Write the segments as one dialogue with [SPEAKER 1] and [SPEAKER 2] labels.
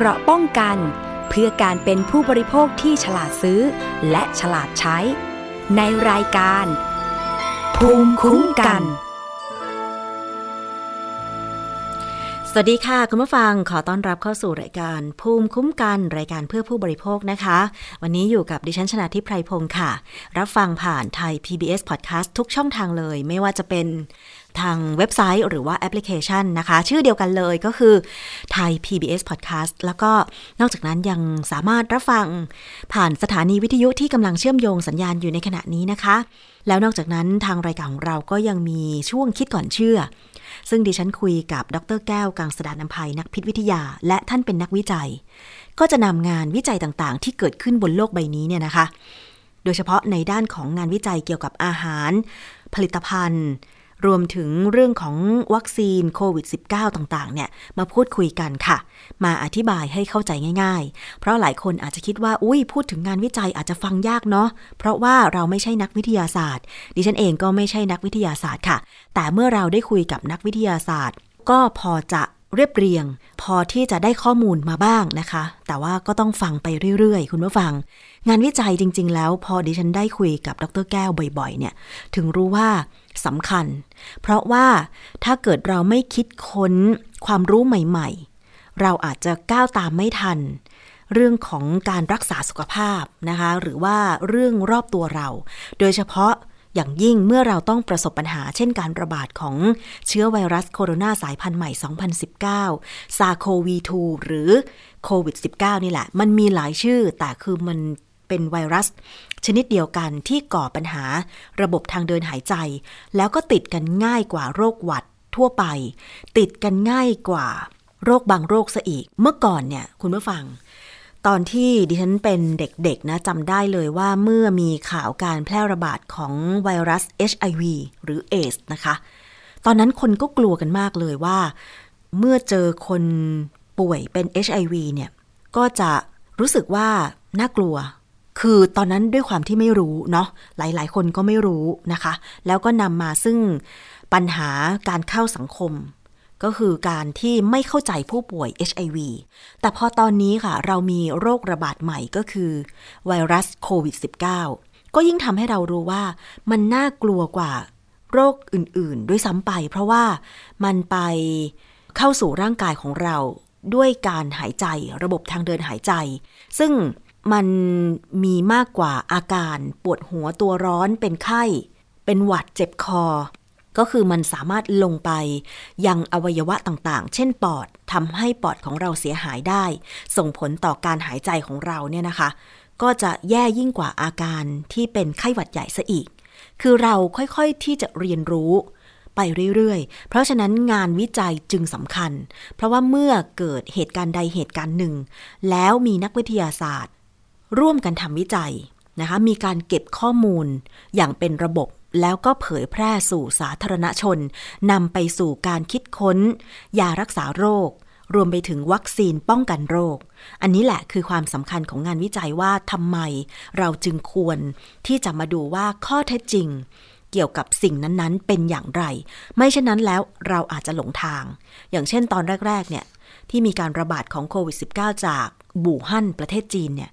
[SPEAKER 1] เกราะป้องกัน เพื่อการเป็นผู้บริโภคที่ฉลาดซื้อ และฉลาดใช้ ในรายการ ภูมิคุ้มกัน
[SPEAKER 2] สวัสดีค่ะคุณผู้ฟังขอต้อนรับเข้าสู่รายการ ภูมิคุ้มกันรายการเพื่อผู้บริโภคนะคะ วันนี้อยู่กับดิฉันชนะทิพไพรพงศ์ค่ะ รับฟังผ่านไทย PBS Podcast ทุกช่องทางเลย ไม่ว่าจะเป็น ทางเว็บไซต์หรือว่าแอปพลิเคชันนะคะ ชื่อเดียวกันเลยก็คือไทย PBS Podcast แล้วก็นอกจากนั้นยังสามารถรับฟังผ่านสถานีวิทยุที่กำลังเชื่อมโยงสัญญาณอยู่ในขณะนี้นะคะ แล้วนอกจากนั้นทางรายการของเราก็ยังมีช่วงคิดก่อนเชื่อ ซึ่งดิฉันคุยกับดรแก้วกังสดานนภัยนักพิษวิทยา และท่านเป็นนักวิจัย ก็จะนำงานวิจัยต่างๆ ที่เกิดขึ้นบนโลกใบนี้เนี่ยนะคะ โดยเฉพาะในด้านของงานวิจัยเกี่ยวกับอาหาร ผลิตภัณฑ์ รวมถึงเรื่องของวัคซีนโควิด -19 ต่างๆ เนี่ยมาพูดคุยกันค่ะ มาอธิบายให้เข้าใจง่าย ๆ เพราะหลายคนอาจจะคิดว่า อุ้ยพูดถึงงานวิจัยอาจจะฟังยากเนาะ เพราะว่าเราไม่ใช่นักวิทยาศาสตร์ ดิฉันเองก็ไม่ใช่นักวิทยาศาสตร์ค่ะ แต่เมื่อเราได้คุยกับนักวิทยาศาสตร์ ก็พอจะเรียบเรียง พอที่จะได้ข้อมูลมาบ้างนะคะ แต่ว่าก็ต้องฟังไปเรื่อยๆ คุณผู้ฟัง งานวิจัยจริง ๆ แล้ว พอดิฉันได้คุยกับดรแก้วบ่อยๆ เนี่ย ถึงรู้ว่า สำคัญ เพราะว่าถ้าเกิดเราไม่คิดค้นความรู้ใหม่ๆ เราอาจจะก้าวตามไม่ทัน เรื่องของการรักษาสุขภาพนะคะ หรือว่าเรื่องรอบตัวเรา โดยเฉพาะอย่างยิ่งเมื่อเราต้องประสบปัญหาเช่นการระบาดของเชื้อไวรัสโคโรนาสายพันธุ์ใหม่ 2019 ซาโควี2หรือโควิด -19 นี่แหละ มันมีหลายชื่อแต่คือมัน เป็นไวรัส ชนิดเดียวกันที่ก่อปัญหาระบบทางเดินหายใจ แล้วก็ติดกันง่ายกว่าโรคหวัดทั่วไป ติดกันง่ายกว่าโรคบางโรคซะอีก เมื่อก่อนเนี่ยคุณผู้ฟัง ตอนที่ดิฉันเป็นเด็กๆนะจำได้เลยว่าเมื่อมีข่าวการแพร่ระบาดของไวรัส HIV หรือเอสนะคะ ตอนนั้นคนก็กลัวกันมากเลยว่า เมื่อเจอคนป่วยเป็น HIV เนี่ยก็จะรู้สึกว่าน่ากลัว คือตอนนั้นด้วยความที่ไม่รู้เนาะหลาย ๆ คนก็ไม่รู้นะคะ แล้วก็นำมาซึ่งปัญหาการเข้าสังคม ก็คือการที่ไม่เข้าใจผู้ป่วย HIV แต่พอตอนนี้ค่ะ เรามีโรคระบาดใหม่ก็คือไวรัสโควิด -19 ก็ยิ่งทำให้เรารู้ว่ามันน่ากลัวกว่าโรคอื่น ๆ ด้วยซ้ำไป เพราะว่ามันไปเข้าสู่ร่างกายของเราด้วยการหายใจระบบทางเดินหายใจ ซึ่ง มันมีมากกว่าอาการปวดหัวตัวร้อนเป็นไข้ เป็นหวัดเจ็บคอ ก็คือมันสามารถลงไปยังอวัยวะต่างๆ เช่นปอดทำให้ปอดของเราเสียหายได้ ส่งผลต่อการหายใจของเราเนี่ยนะคะ ก็จะแย่ยิ่งกว่าอาการที่เป็นไข้หวัดใหญ่ซะอีก คือเราค่อยๆที่จะเรียนรู้ไปเรื่อยๆ เพราะฉะนั้นงานวิจัยจึงสำคัญ เพราะว่าเมื่อเกิดเหตุการณ์ใดเหตุการณ์หนึ่ง แล้วมีนักวิทยาศาสตร์ ร่วมกันทำวิจัยนะคะ มีการเก็บข้อมูลอย่างเป็นระบบแล้วก็เผยแพร่สู่สาธารณชนนำไปสู่การคิดค้น ยารักษาโรค รวมไปถึงวัคซีนป้องกันโรค อันนี้แหละคือความสำคัญของงานวิจัยว่าทำไมเราจึงควรที่จะมาดูว่าข้อเท็จจริง เกี่ยวกับสิ่งนั้นๆ เป็นอย่างไร ไม่เช่นนั้นแล้วเราอาจจะหลงทาง อย่างเช่นตอนแรก ๆ เนี่ยที่มีการระบาดของโควิด -19 จากบู่ฮั่นประเทศจีนเนี่ย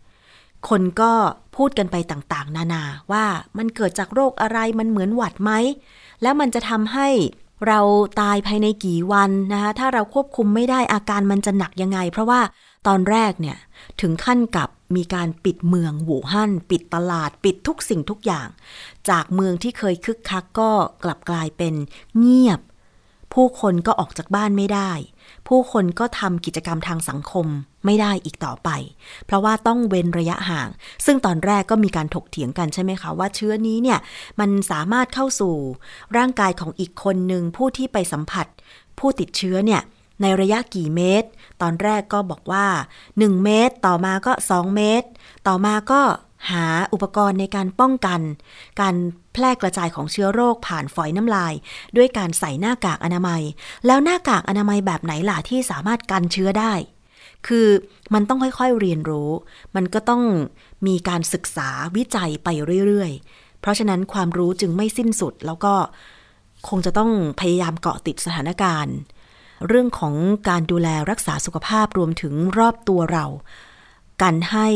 [SPEAKER 2] คนก็พูดกันไปต่างๆ นานาว่ามันเกิดจากโรคอะไรมันเหมือนหวัดไหม แล้วมันจะทำให้เราตายภายในกี่วันนะคะถ้าเราควบคุมไม่ได้อาการมันจะหนักยังไง เพราะว่าตอนแรกเนี่ยถึงขั้นกับมีการปิดเมืองหูฮั่นปิดตลาดปิดทุกสิ่งทุกอย่าง จากเมืองที่เคยคึกคักก็กลับกลายเป็นเงียบ ผู้คนก็ออกจากบ้านไม่ได้ ผู้คนก็ทำกิจกรรมทางสังคมไม่ได้อีกต่อไป เพราะว่าต้องเว้นระยะห่าง ซึ่งตอนแรกก็มีการถกเถียงกันใช่ไหมคะ ว่าเชื้อนี้เนี่ยมันสามารถเข้าสู่ ร่างกายของอีกคนหนึ่งผู้ที่ไปสัมผัส ผู้ติดเชื้อเนี่ยในระยะกี่เมตร ตอนแรกก็บอกว่า 1 เมตร ต่อมาก็ 2 เมตร ต่อมาก็หาอุปกรณ์ในการป้องกัน การ แพร่กระจายของเชื้อโรคผ่านฝอยน้ำลาย ด้วยการใส่หน้ากากอนามัย แล้วหน้ากากอนามัยแบบไหนล่ะที่สามารถกันเชื้อได้ คือมันต้องค่อยๆเรียนรู้ มันก็ต้องมีการศึกษาวิจัยไปเรื่อยๆ เพราะฉะนั้นความรู้จึงไม่สิ้นสุดแล้วก็คงจะต้องพยายามเกาะติดสถานการณ์ เรื่องของการดูแลรักษาสุขภาพรวมถึงรอบตัวเรา กันให้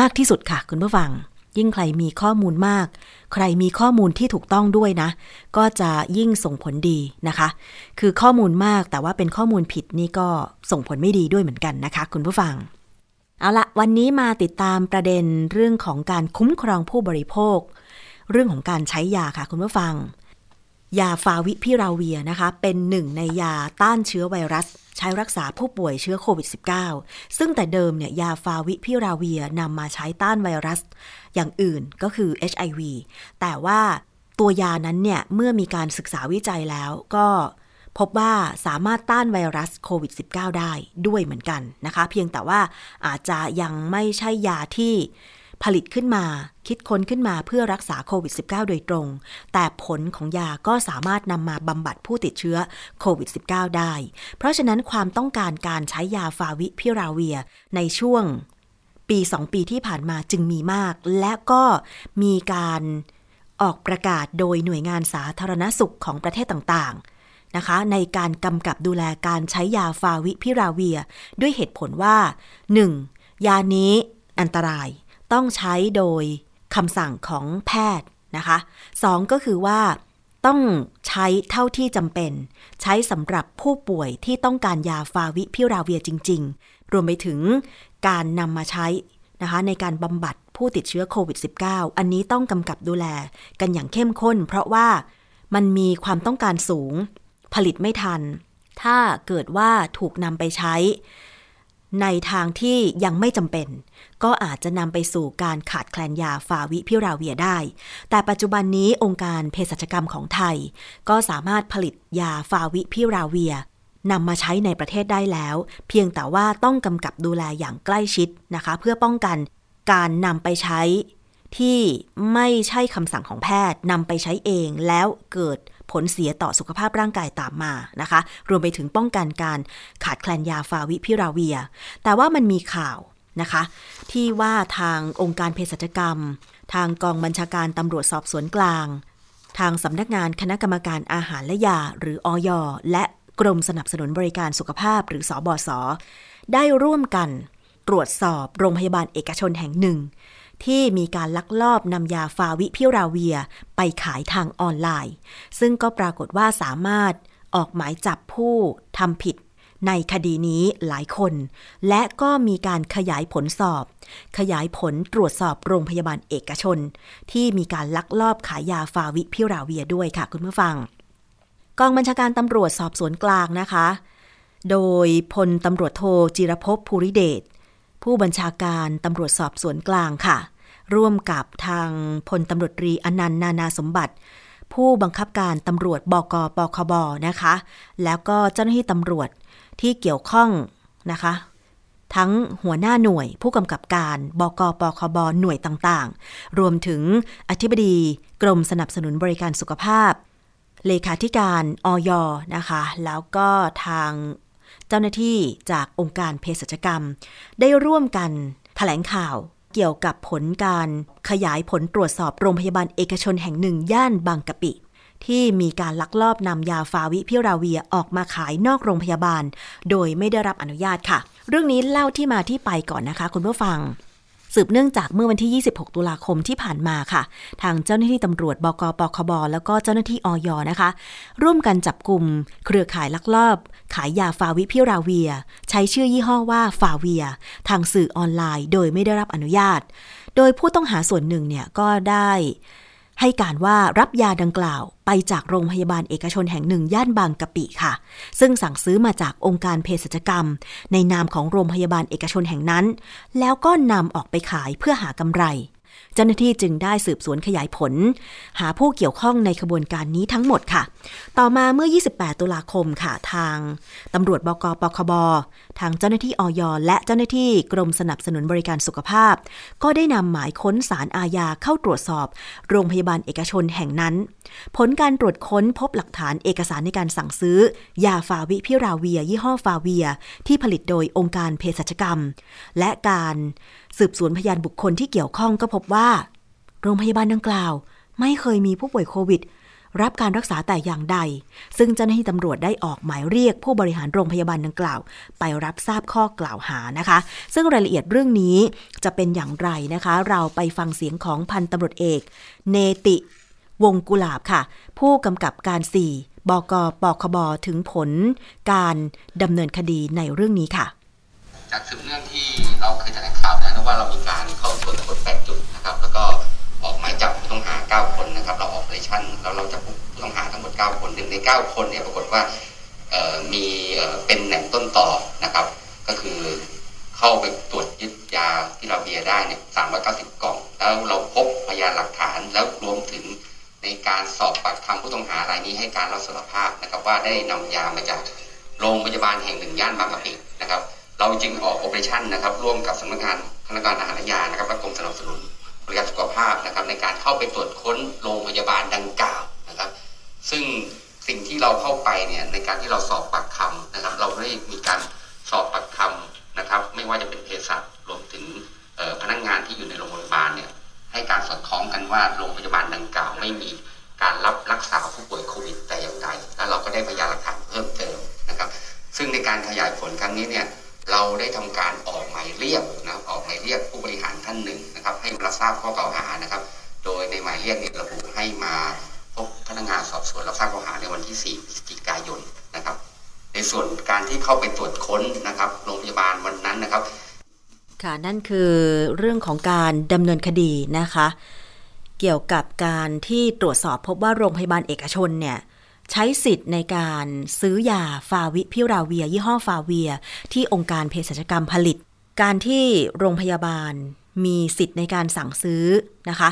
[SPEAKER 2] มากที่สุดค่ะคุณผู้ฟัง ยิ่งใครมีข้อมูลมาก ใครมีข้อมูลที่ถูกต้องด้วยนะ ก็จะยิ่งส่งผลดีนะคะ คือข้อมูลมากแต่ว่าเป็นข้อมูลผิดนี่ก็ส่งผลไม่ดีด้วยเหมือนกันนะคะ คุณผู้ฟัง เอาละวันนี้มาติดตามประเด็นเรื่องของการคุ้มครองผู้บริโภค เรื่องของการใช้ยาค่ะคุณผู้ฟัง ยาฟาวิพิราเวียนะคะ เป็นหนึ่งในยาต้านเชื้อไวรัสใช้รักษาผู้ป่วยเชื้อโควิด -19 ซึ่งแต่เดิมเนี่ยยาฟาวิพิราเวียนำมาใช้ต้านไวรัส อย่างอื่นก็คือ HIV แต่ว่าตัวยานั้นเนี่ย เมื่อมีการศึกษาวิจัยแล้วก็พบว่าสามารถต้านไวรัสโควิด -19 ได้ด้วยเหมือนกันนะคะ เพียงแต่ว่าอาจจะยังไม่ใช่ยาที่ผลิตขึ้นมา คิดค้นขึ้นมาเพื่อรักษาโควิด -19 โดยตรง แต่ผลของยาก็สามารถนำมาบำบัดผู้ติดเชื้อโควิด -19 ได้ เพราะฉะนั้นความต้องการการใช้ยาฟาวิพิราเวียในช่วง ปี2ปีที่ผ่านมาจึงมีมาก และก็มีการออกประกาศโดยหน่วยงานสาธารณสุขของประเทศต่างๆนะคะ ในการกำกับดูแลการใช้ยาฟาวิพิราเวีย ด้วยเหตุผลว่า 1. ยานี้อันตรายต้องใช้โดยคำสั่งของแพทย์นะคะสองก็คือว่าต้องใช้เท่าที่จำเป็น ใช้สำหรับผู้ป่วยที่ต้องการยาฟาวิพิราเวียจริงๆ รวมไปถึงการนำมาใช้นะคะในการบำบัดผู้ติดเชื้อโควิด -19 อันนี้ต้องกำกับดูแลกันอย่างเข้มข้น เพราะว่ามันมีความต้องการสูงผลิตไม่ทัน ถ้าเกิดว่าถูกนำไปใช้ ในทางที่ยังไม่จำเป็น ก็อาจจะนำไปสู่การขาดแคลนยาฟาวิพิราเวียได้ แต่ปัจจุบันนี้องค์การเภสัชกรรมของไทย ก็สามารถผลิตยาฟาวิพิราเวีย นำมาใช้ในประเทศได้แล้ว เพียงแต่ว่าต้องกำกับดูแลอย่างใกล้ชิดนะคะ เพื่อป้องกันการนำไปใช้ที่ไม่ใช่คำสั่งของแพทย์นำไปใช้เองแล้วเกิดผลเสียต่อสุขภาพร่างกายตามมานะคะ รวมไปถึงป้องกันการขาดแคลนยาฟาวิพิราเวีย แต่ว่ามันมีข่าวนะคะ ที่ว่าทางองค์การเภสัชกรรม ทางกองบัญชาการตำรวจสอบสวนกลาง ทางสำนักงานคณะกรรมการอาหารและยาหรืออยและ กรมสนับสนุนบริการสุขภาพหรือสอบอสได้ร่วมกัน ตรวจสอบโรงพยาบาลเอกชนแห่งหนึ่ง ที่มีการลักลอบนำยาฟาวิพิราเวียไปขายทางออนไลน์ ซึ่งก็ปรากฏว่าสามารถออกหมายจับผู้ทำผิดในคดีนี้หลายคน และก็มีการขยายผลสอบ ขยายผลตรวจสอบโรงพยาบาลเอกชน ที่มีการลักลอบขายยาฟาวิพิราเวียด้วยค่ะคุณผู้ฟัง กองบัญชาการตำรวจสอบสวนกลางนะคะ โดยพลตำรวจโทจิรภพภูริเดช ผู้บัญชาการตำรวจสอบสวนกลางค่ะ ร่วมกับทางพลตำรวจตรีอนันต์นานาสมบัติ ผู้บังคับการตำรวจบกปคบนะคะ แล้วก็เจ้าหน้าที่ตำรวจที่เกี่ยวข้องนะคะ ทั้งหัวหน้าหน่วยผู้กำกับการบกปคบหน่วยต่างๆ รวมถึงอธิบดีกรมสนับสนุนบริการสุขภาพ เลขาธิการอยนะคะ แล้วก็ทางเจ้าหน้าที่จากองค์การเภสัชกรรม ได้ร่วมกันถแถลงข่าวเกี่ยวกับผลการขยายผลตรวจสอบโรงพยาบาลเอกชนแห่งหนึ่งย่านบางกะปิ ที่มีการลักลอบนำยาฟาวิพิราเวียออกมาขายนอกโรงพยาบาล โดยไม่ได้รับอนุญาตค่ะ เรื่องนี้เล่าที่มาที่ไปก่อนนะคะ คุณผู้ฟัง สืบเนื่องจากเมื่อวันที่ 26 ตุลาคมที่ผ่านมาค่ะ ทางเจ้าหน้าที่ตำรวจบกปคบ แล้วก็เจ้าหน้าที่อยนะคะ ร่วมกันจับกลุ่มเครือข่ายลักลอบ ขายยาฟาวิพิราเวีย ใช้ชื่อยี่ห้อว่าฟาเวีย ทางสื่อออนไลน์ โดยไม่ได้รับอนุญาต โดยผู้ต้องหาส่วนหนึ่งเนี่ยก็ได้ ให้การว่ารับยาดังกล่าวไปจากโรงพยาบาลเอกชนแห่งหนึ่งย่านบางกะปิค่ะ ซึ่งสั่งซื้อมาจากองค์การเภสัชกรรม ในนามของโรงพยาบาลเอกชนแห่งนั้น แล้วก็นำออกไปขายเพื่อหากำไร เจ้าหน้าที่จึงได้สืบสวนขยายผล หาผู้เกี่ยวข้องในขบวนการนี้ทั้งหมดค่ะ ต่อมาเมื่อ 28 ตุลาคมค่ะทางตำรวจบกปคบ ทางเจ้าหน้าที่อยและเจ้าหน้าที่กรมสนับสนุนบริการสุขภาพ ก็ได้นำหมายค้นสารอาญาเข้าตรวจสอบ โรงพยาบาลเอกชนแห่งนั้น ผลการตรวจค้นพบหลักฐานเอกสารในการสั่งซื้อ ยาฟาวิพิราเวีย ยี่ห้อฟาเวีย ที่ผลิตโดยองค์การเภสัชกรรม และการ สืบสวนพยานบุคคลที่เกี่ยวข้องก็พบว่า โรงพยาบาลดังกล่าว ไม่เคยมีผู้ป่วยโควิด รับการรักษาแต่อย่างใด ซึ่งเจ้าหน้าที่ตำรวจได้ออกหมายเรียกผู้บริหารโรงพยาบาลดังกล่าว ไปรับทราบข้อกล่าวหานะคะ ซึ่งรายละเอียดเรื่องนี้จะเป็นอย่างไรนะคะ เราไปฟังเสียงของพันตำรวจเอก เนติวงกุลาบค่ะ ผู้กำกับการ 4 บกปคบถึงผล การดำเนินคดีในเรื่องนี้ค่ะ
[SPEAKER 3] จากสืบเนื่องที่เราเคยแถลงข่าวนะว่าเรามีการเข้าตรวจค้น8จุดนะครับ แล้วก็ออกหมายจับผู้ต้องหา 9 คนนะครับ เราออกเปอเรชั่นแล้วเราจับผู้ต้องหาทั้งหมด 9 คนหนึ่งใน 9 คนเนี่ยปรากฏว่ามีเป็นแหล่งต้นต่อนะครับ ก็คือเข้าไปตรวจยึดยาที่เราเบียได้เนี่ย390 กล่อง แล้วเราพบพยานหลักฐานแล้วรวมถึงในการสอบปากคำผู้ต้องหารายนี้ให้การรับสารภาพนะครับว่าได้นำยามาจากโรงพยาบาลแห่งหนึ่งย่านบางกะปินะครับ เราจึงออกโอเปอเรชั่นนะครับร่วมกับสำนักงานคณะกรรมการอาหารและยานะครับและกรมสนับสนุนบริการสุขภาพนะครับ ในการเข้าไปตรวจค้นโรงพยาบาลดังกล่าวนะครับ ซึ่งสิ่งที่เราเข้าไปเนี่ยในการที่เราสอบปากคำนะครับ เราได้มีการสอบปากคำนะครับ ไม่ว่าจะเป็นเภสัชรวมถึงพนักงานที่อยู่ในโรงพยาบาลเนี่ยให้การสอดคล้องกันว่าโรงพยาบาลดังกล่าว ไม่มีการรับรักษาผู้ป่วยโควิดแต่อย่างใดแล้วเราก็ได้พยานหลักฐานเพิ่มเติมนะครับ ซึ่งในการขยายผลครั้งนี้เนี่ย เราได้ทำการออกหมายเรียกนะออกหมายเรียกผู้บริหารท่านหนึ่งนะครับ ให้รับทราบข้อกล่าวหานะครับ โดยในหมายเรียกเนี่ยระบุให้มาพบพนักงานสอบสวนรับทราบข้อหาในวันที่ 4 พฤศจิกายนนะครับ ในส่วนการที่เข้าไปตรวจค้นนะครับโรงพยาบาลวันนั้นนะครับ
[SPEAKER 2] ค่ะนั่นคือเรื่องของการดำเนินคดีนะคะ เกี่ยวกับการที่ตรวจสอบพบว่าโรงพยาบาลเอกชนเนี่ย ใช้สิทธิ์ในการซื้อยาฟาวิพิราเวีย ยี่ห้อฟาเวีย ที่องค์การเภสัชกรรมผลิต การที่โรงพยาบาลมีสิทธิ์ในการสั่งซื้อนะคะ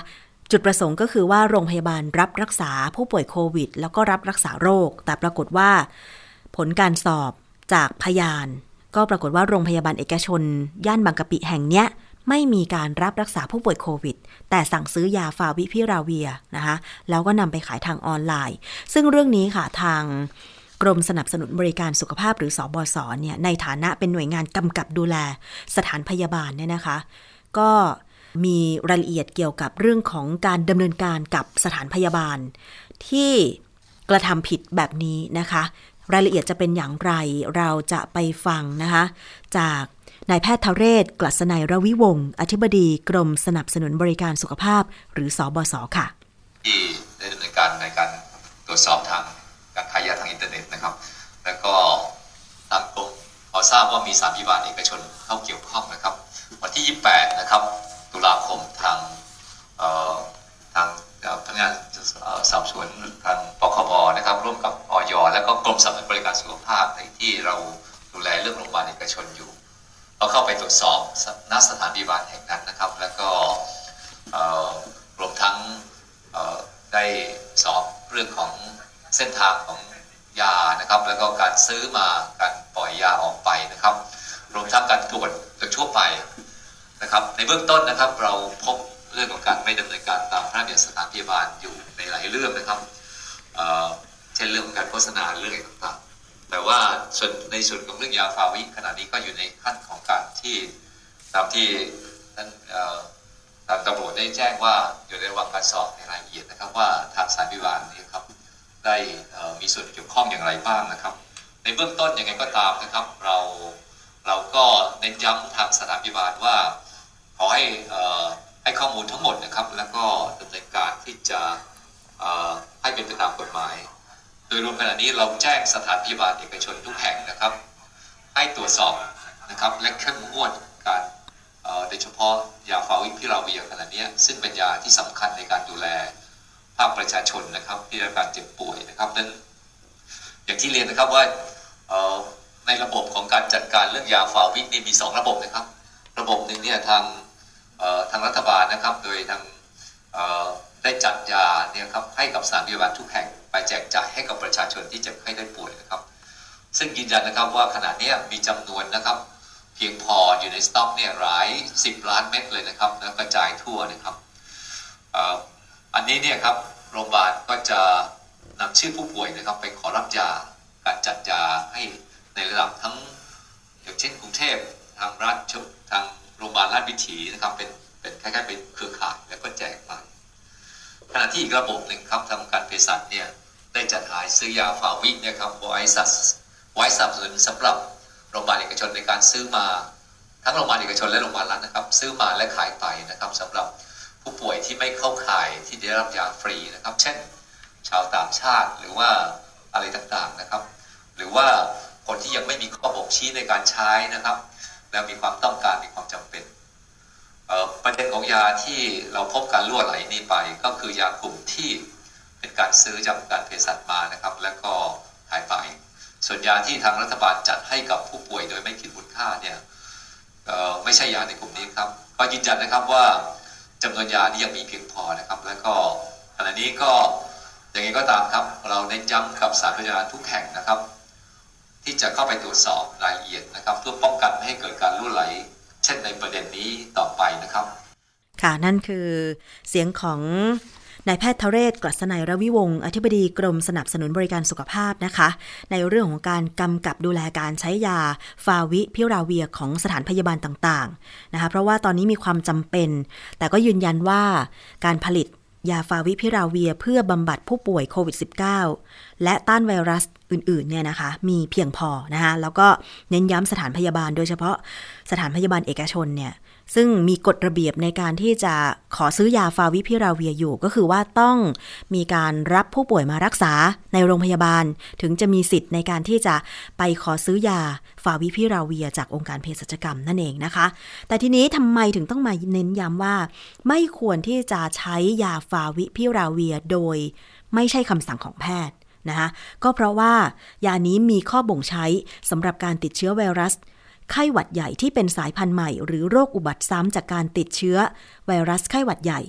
[SPEAKER 2] จุดประสงค์ก็คือว่าโรงพยาบาลรับรักษาผู้ป่วยโควิด แล้วก็รับรักษาโรค แต่ปรากฏว่า ผลการสอบจากพยาน ก็ปรากฏว่าโรงพยาบาลเอกชน ย่านบางกะปิแห่งเนี้ย ไม่มีการรับรักษาผู้ป่วยโควิด แต่สั่งซื้อยาฟาวิพิราเวียนะคะแล้วก็นำไปขายทางออนไลน์ ซึ่งเรื่องนี้ค่ะทางกรมสนับสนุนบริการสุขภาพหรือสอบศเนี่ยในฐานะเป็นหน่วยงานกำกับดูแลสถานพยาบาลเนี่ยนะคะ ก็มีรายละเอียดเกี่ยวกับเรื่องของการดำเนินการกับสถานพยาบาล ที่กระทำผิดแบบนี้นะคะ รายละเอียดจะเป็นอย่างไรเราจะไปฟังนะคะ จาก นายแพทย์ทเรศ กลัษณัยระวิวงศ์อธิบดีกรมสนับสนุนบริการสุขภาพ หรือสอบศค่ะ
[SPEAKER 4] ที่ได้ดำเนินการในการตรวจสอบทางการขายยาทางอินเทอร์เน็ตนะครับ แล้วก็ทางกรมพอทราบว่ามีสารพิบาลเอกชนเข้าเกี่ยวข้องนะครับ วันที่ 28 นะครับ ตุลาคมทางทางเอ่อพนักงานสอบสวนทางปคบนะครับ ร่วมกับออยและก็กรมสนับสนุนบริการสุขภาพในที่เราดูแลเรื่องโรงพยาบาลเอกชนอยู่ เราเข้าไปตรวจสอบณสถานพยาบาลแห่งนั้นนะครับ แล้วก็รวมทั้งได้สอบเรื่องของเส้นทางของยานะครับ แล้วก็การซื้อมาการปล่อยยาออกไปนะครับ รวมทั้งการตรวจโดยทั่วไปนะครับ ในเบื้องต้นนะครับเราพบเรื่องของการไม่ดำเนินการตามพระราชบัญญัติสถานพยาบาลอยู่ในหลายเรื่องนะครับเช่นเรื่องการโฆษณาเรื่องต่างๆ แต่ว่าส่วนในส่วนของเรื่องยาฟาวิขณะนี้ก็อยู่ในขั้นของการที่ตามที่ท่านเอ่อทางตำรวจได้แจ้งว่าอยู่ในระหว่างการสอบในรายละเอียดนะครับ ว่าทางสายพิบาลนี้ครับได้มีส่วนเกี่ยวข้องอย่างไรบ้างนะครับ ในเบื้องต้นยังไงก็ตามนะครับ เราเราก็เน้นย้ำทางสถานพิบาลว่า ขอให้ออให้ข้อมูลทั้งหมดนะครับ แล้วก็ดำเนินการที่จะให้เป็นไปตามกฎหมาย โดยรวมขณะนี้เราแจ้งสถานพยาบาลเอกชนทุกแห่งนะครับ ให้ตรวจสอบนะครับและเข้มงวดการโดยเฉพาะยาฟาวิพิราเวียขณะนี้ซึ่งเป็นยาที่สำคัญในการดูแลภาคประชาชนนะครับที่ได้รับการเจ็บป่วยนะครับนั้นอย่างที่เรียนนะครับว่าในระบบของการจัดการเรื่องยาฟาวินี่มีสองระบบนะครับ ระบบหนึ่งเนี่ยทางทางรัฐบาลนะครับ โดยทาง ได้จัดยาเนี่ยครับให้กับสถานพยาบาลทุกแห่งไปแจกจ่ายให้กับประชาชนที่เจ็บไข้ได้ป่วยนะครับ ซึ่งยืนยันนะครับว่าขณะนี้มีจำนวนนะครับ เพียงพออยู่ในสต็อกเนี่ยหลาย10ล้านเม็ดเลยนะครับแล้วกระจายทั่วนะครับอันนี้เนี่ยครับโรงพยาบาลก็จะนำชื่อผู้ป่วยนะครับ ไปขอรับยาการจัดยาให้ในระดับทั้งอย่างเช่นกรุงเทพทางราชทางโรงพยาบาลราชวิถีนะครับเป็นเป็นคล้ายๆเป็นเครือข่ายแล้วก็แจกไป ขณะที่อีกระบบหนึ่งครับทางการเภสัชเนี่ยได้จัดหาซื้อยาฟาวิเนี่ยครับไว้สัสไว้สับสนุนสำหรับโรงพยาบาลเอกชนในการซื้อมาทั้งโรงพยาบาลเอกชนและโรงพยาบาลรัฐนะครับ ซื้อมาและขายไปนะครับสำหรับผู้ป่วยที่ไม่เข้าข่ายที่ได้รับยาฟรีนะครับ เช่น ชาวต่างชาติหรือว่าอะไรต่างๆนะครับ หรือว่าคนที่ยังไม่มีข้อบ่งชี้ในการใช้นะครับ และมีความต้องการมีความจำเป็นประเด็น ของยาที่เราพบการล่วไหลนี้ไป ก็คือยากลุ่มที่เป็นการซื้อจากการเภสัชมานะครับ แล้วก็หายไป ส่วนยาที่ทางรัฐบาลจัดให้กับผู้ป่วยโดยไม่คิดมูลค่าเนี่ยไม่ใช่ยาในกลุ่มนี้ครับก็ยืนยันนะครับว่าจำนวนยานี้ยังมีเพียงพอนะครับ แล้วก็ขณะนี้ก็อย่างนี้ก็ตามครับ เราเน้นย้ำกับสารพยาบาลทุกแห่งนะครับ ที่จะเข้าไปตรวจสอบรายละเอียดนะครับ เพื่อป้องกันไม่ให้เกิดการล่วไหล เช่นในประเด็นนี้ต่อไปนะครับ
[SPEAKER 2] ค่ะ นั่นคือเสียงของนายแพทย์ทเรศกลัษณัยรวิวงศ์อธิบดีกรมสนับสนุนบริการสุขภาพนะคะ ในเรื่องของการกำกับดูแลการใช้ยาฟาวิพิราเวียของสถานพยาบาลต่างๆนะคะเพราะว่าตอนนี้มีความจำเป็น แต่ก็ยืนยันว่าการผลิตยาฟาวิพิราเวียเพื่อบำบัดผู้ป่วยโควิด -19 และต้านไวรัสอื่นๆเนี่ยนะคะ มีเพียงพอนะคะแล้วก็เน้นย้ำสถานพยาบาลโดยเฉพาะสถานพยาบาลเอกชนเนี่ย ซึ่งมีกฎระเบียบในการที่จะขอซื้อยาฟาวิพิราเวียอยู่ ก็คือว่าต้องมีการรับผู้ป่วยมารักษาในโรงพยาบาล ถึงจะมีสิทธิ์ในการที่จะไปขอซื้อยาฟาวิพิราเวีย จากองค์การเภสัชกรรมนั่นเองนะคะ แต่ทีนี้ทำไมถึงต้องมาเน้นย้ำว่า ไม่ควรที่จะใช้ยาฟาวิพิราเวียโดย ไม่ใช่คำสั่งของแพทย์นะคะก็เพราะว่ายานี้มีข้อบ่งใช้สำหรับการติดเชื้อไวรัส ไข้หวัดใหญ่ที่เป็นสายพันธุ์ใหม่ หรือโรคอุบัติซ้ำจากการติดเชื้อ ไวรัสไข้หวัดใหญ่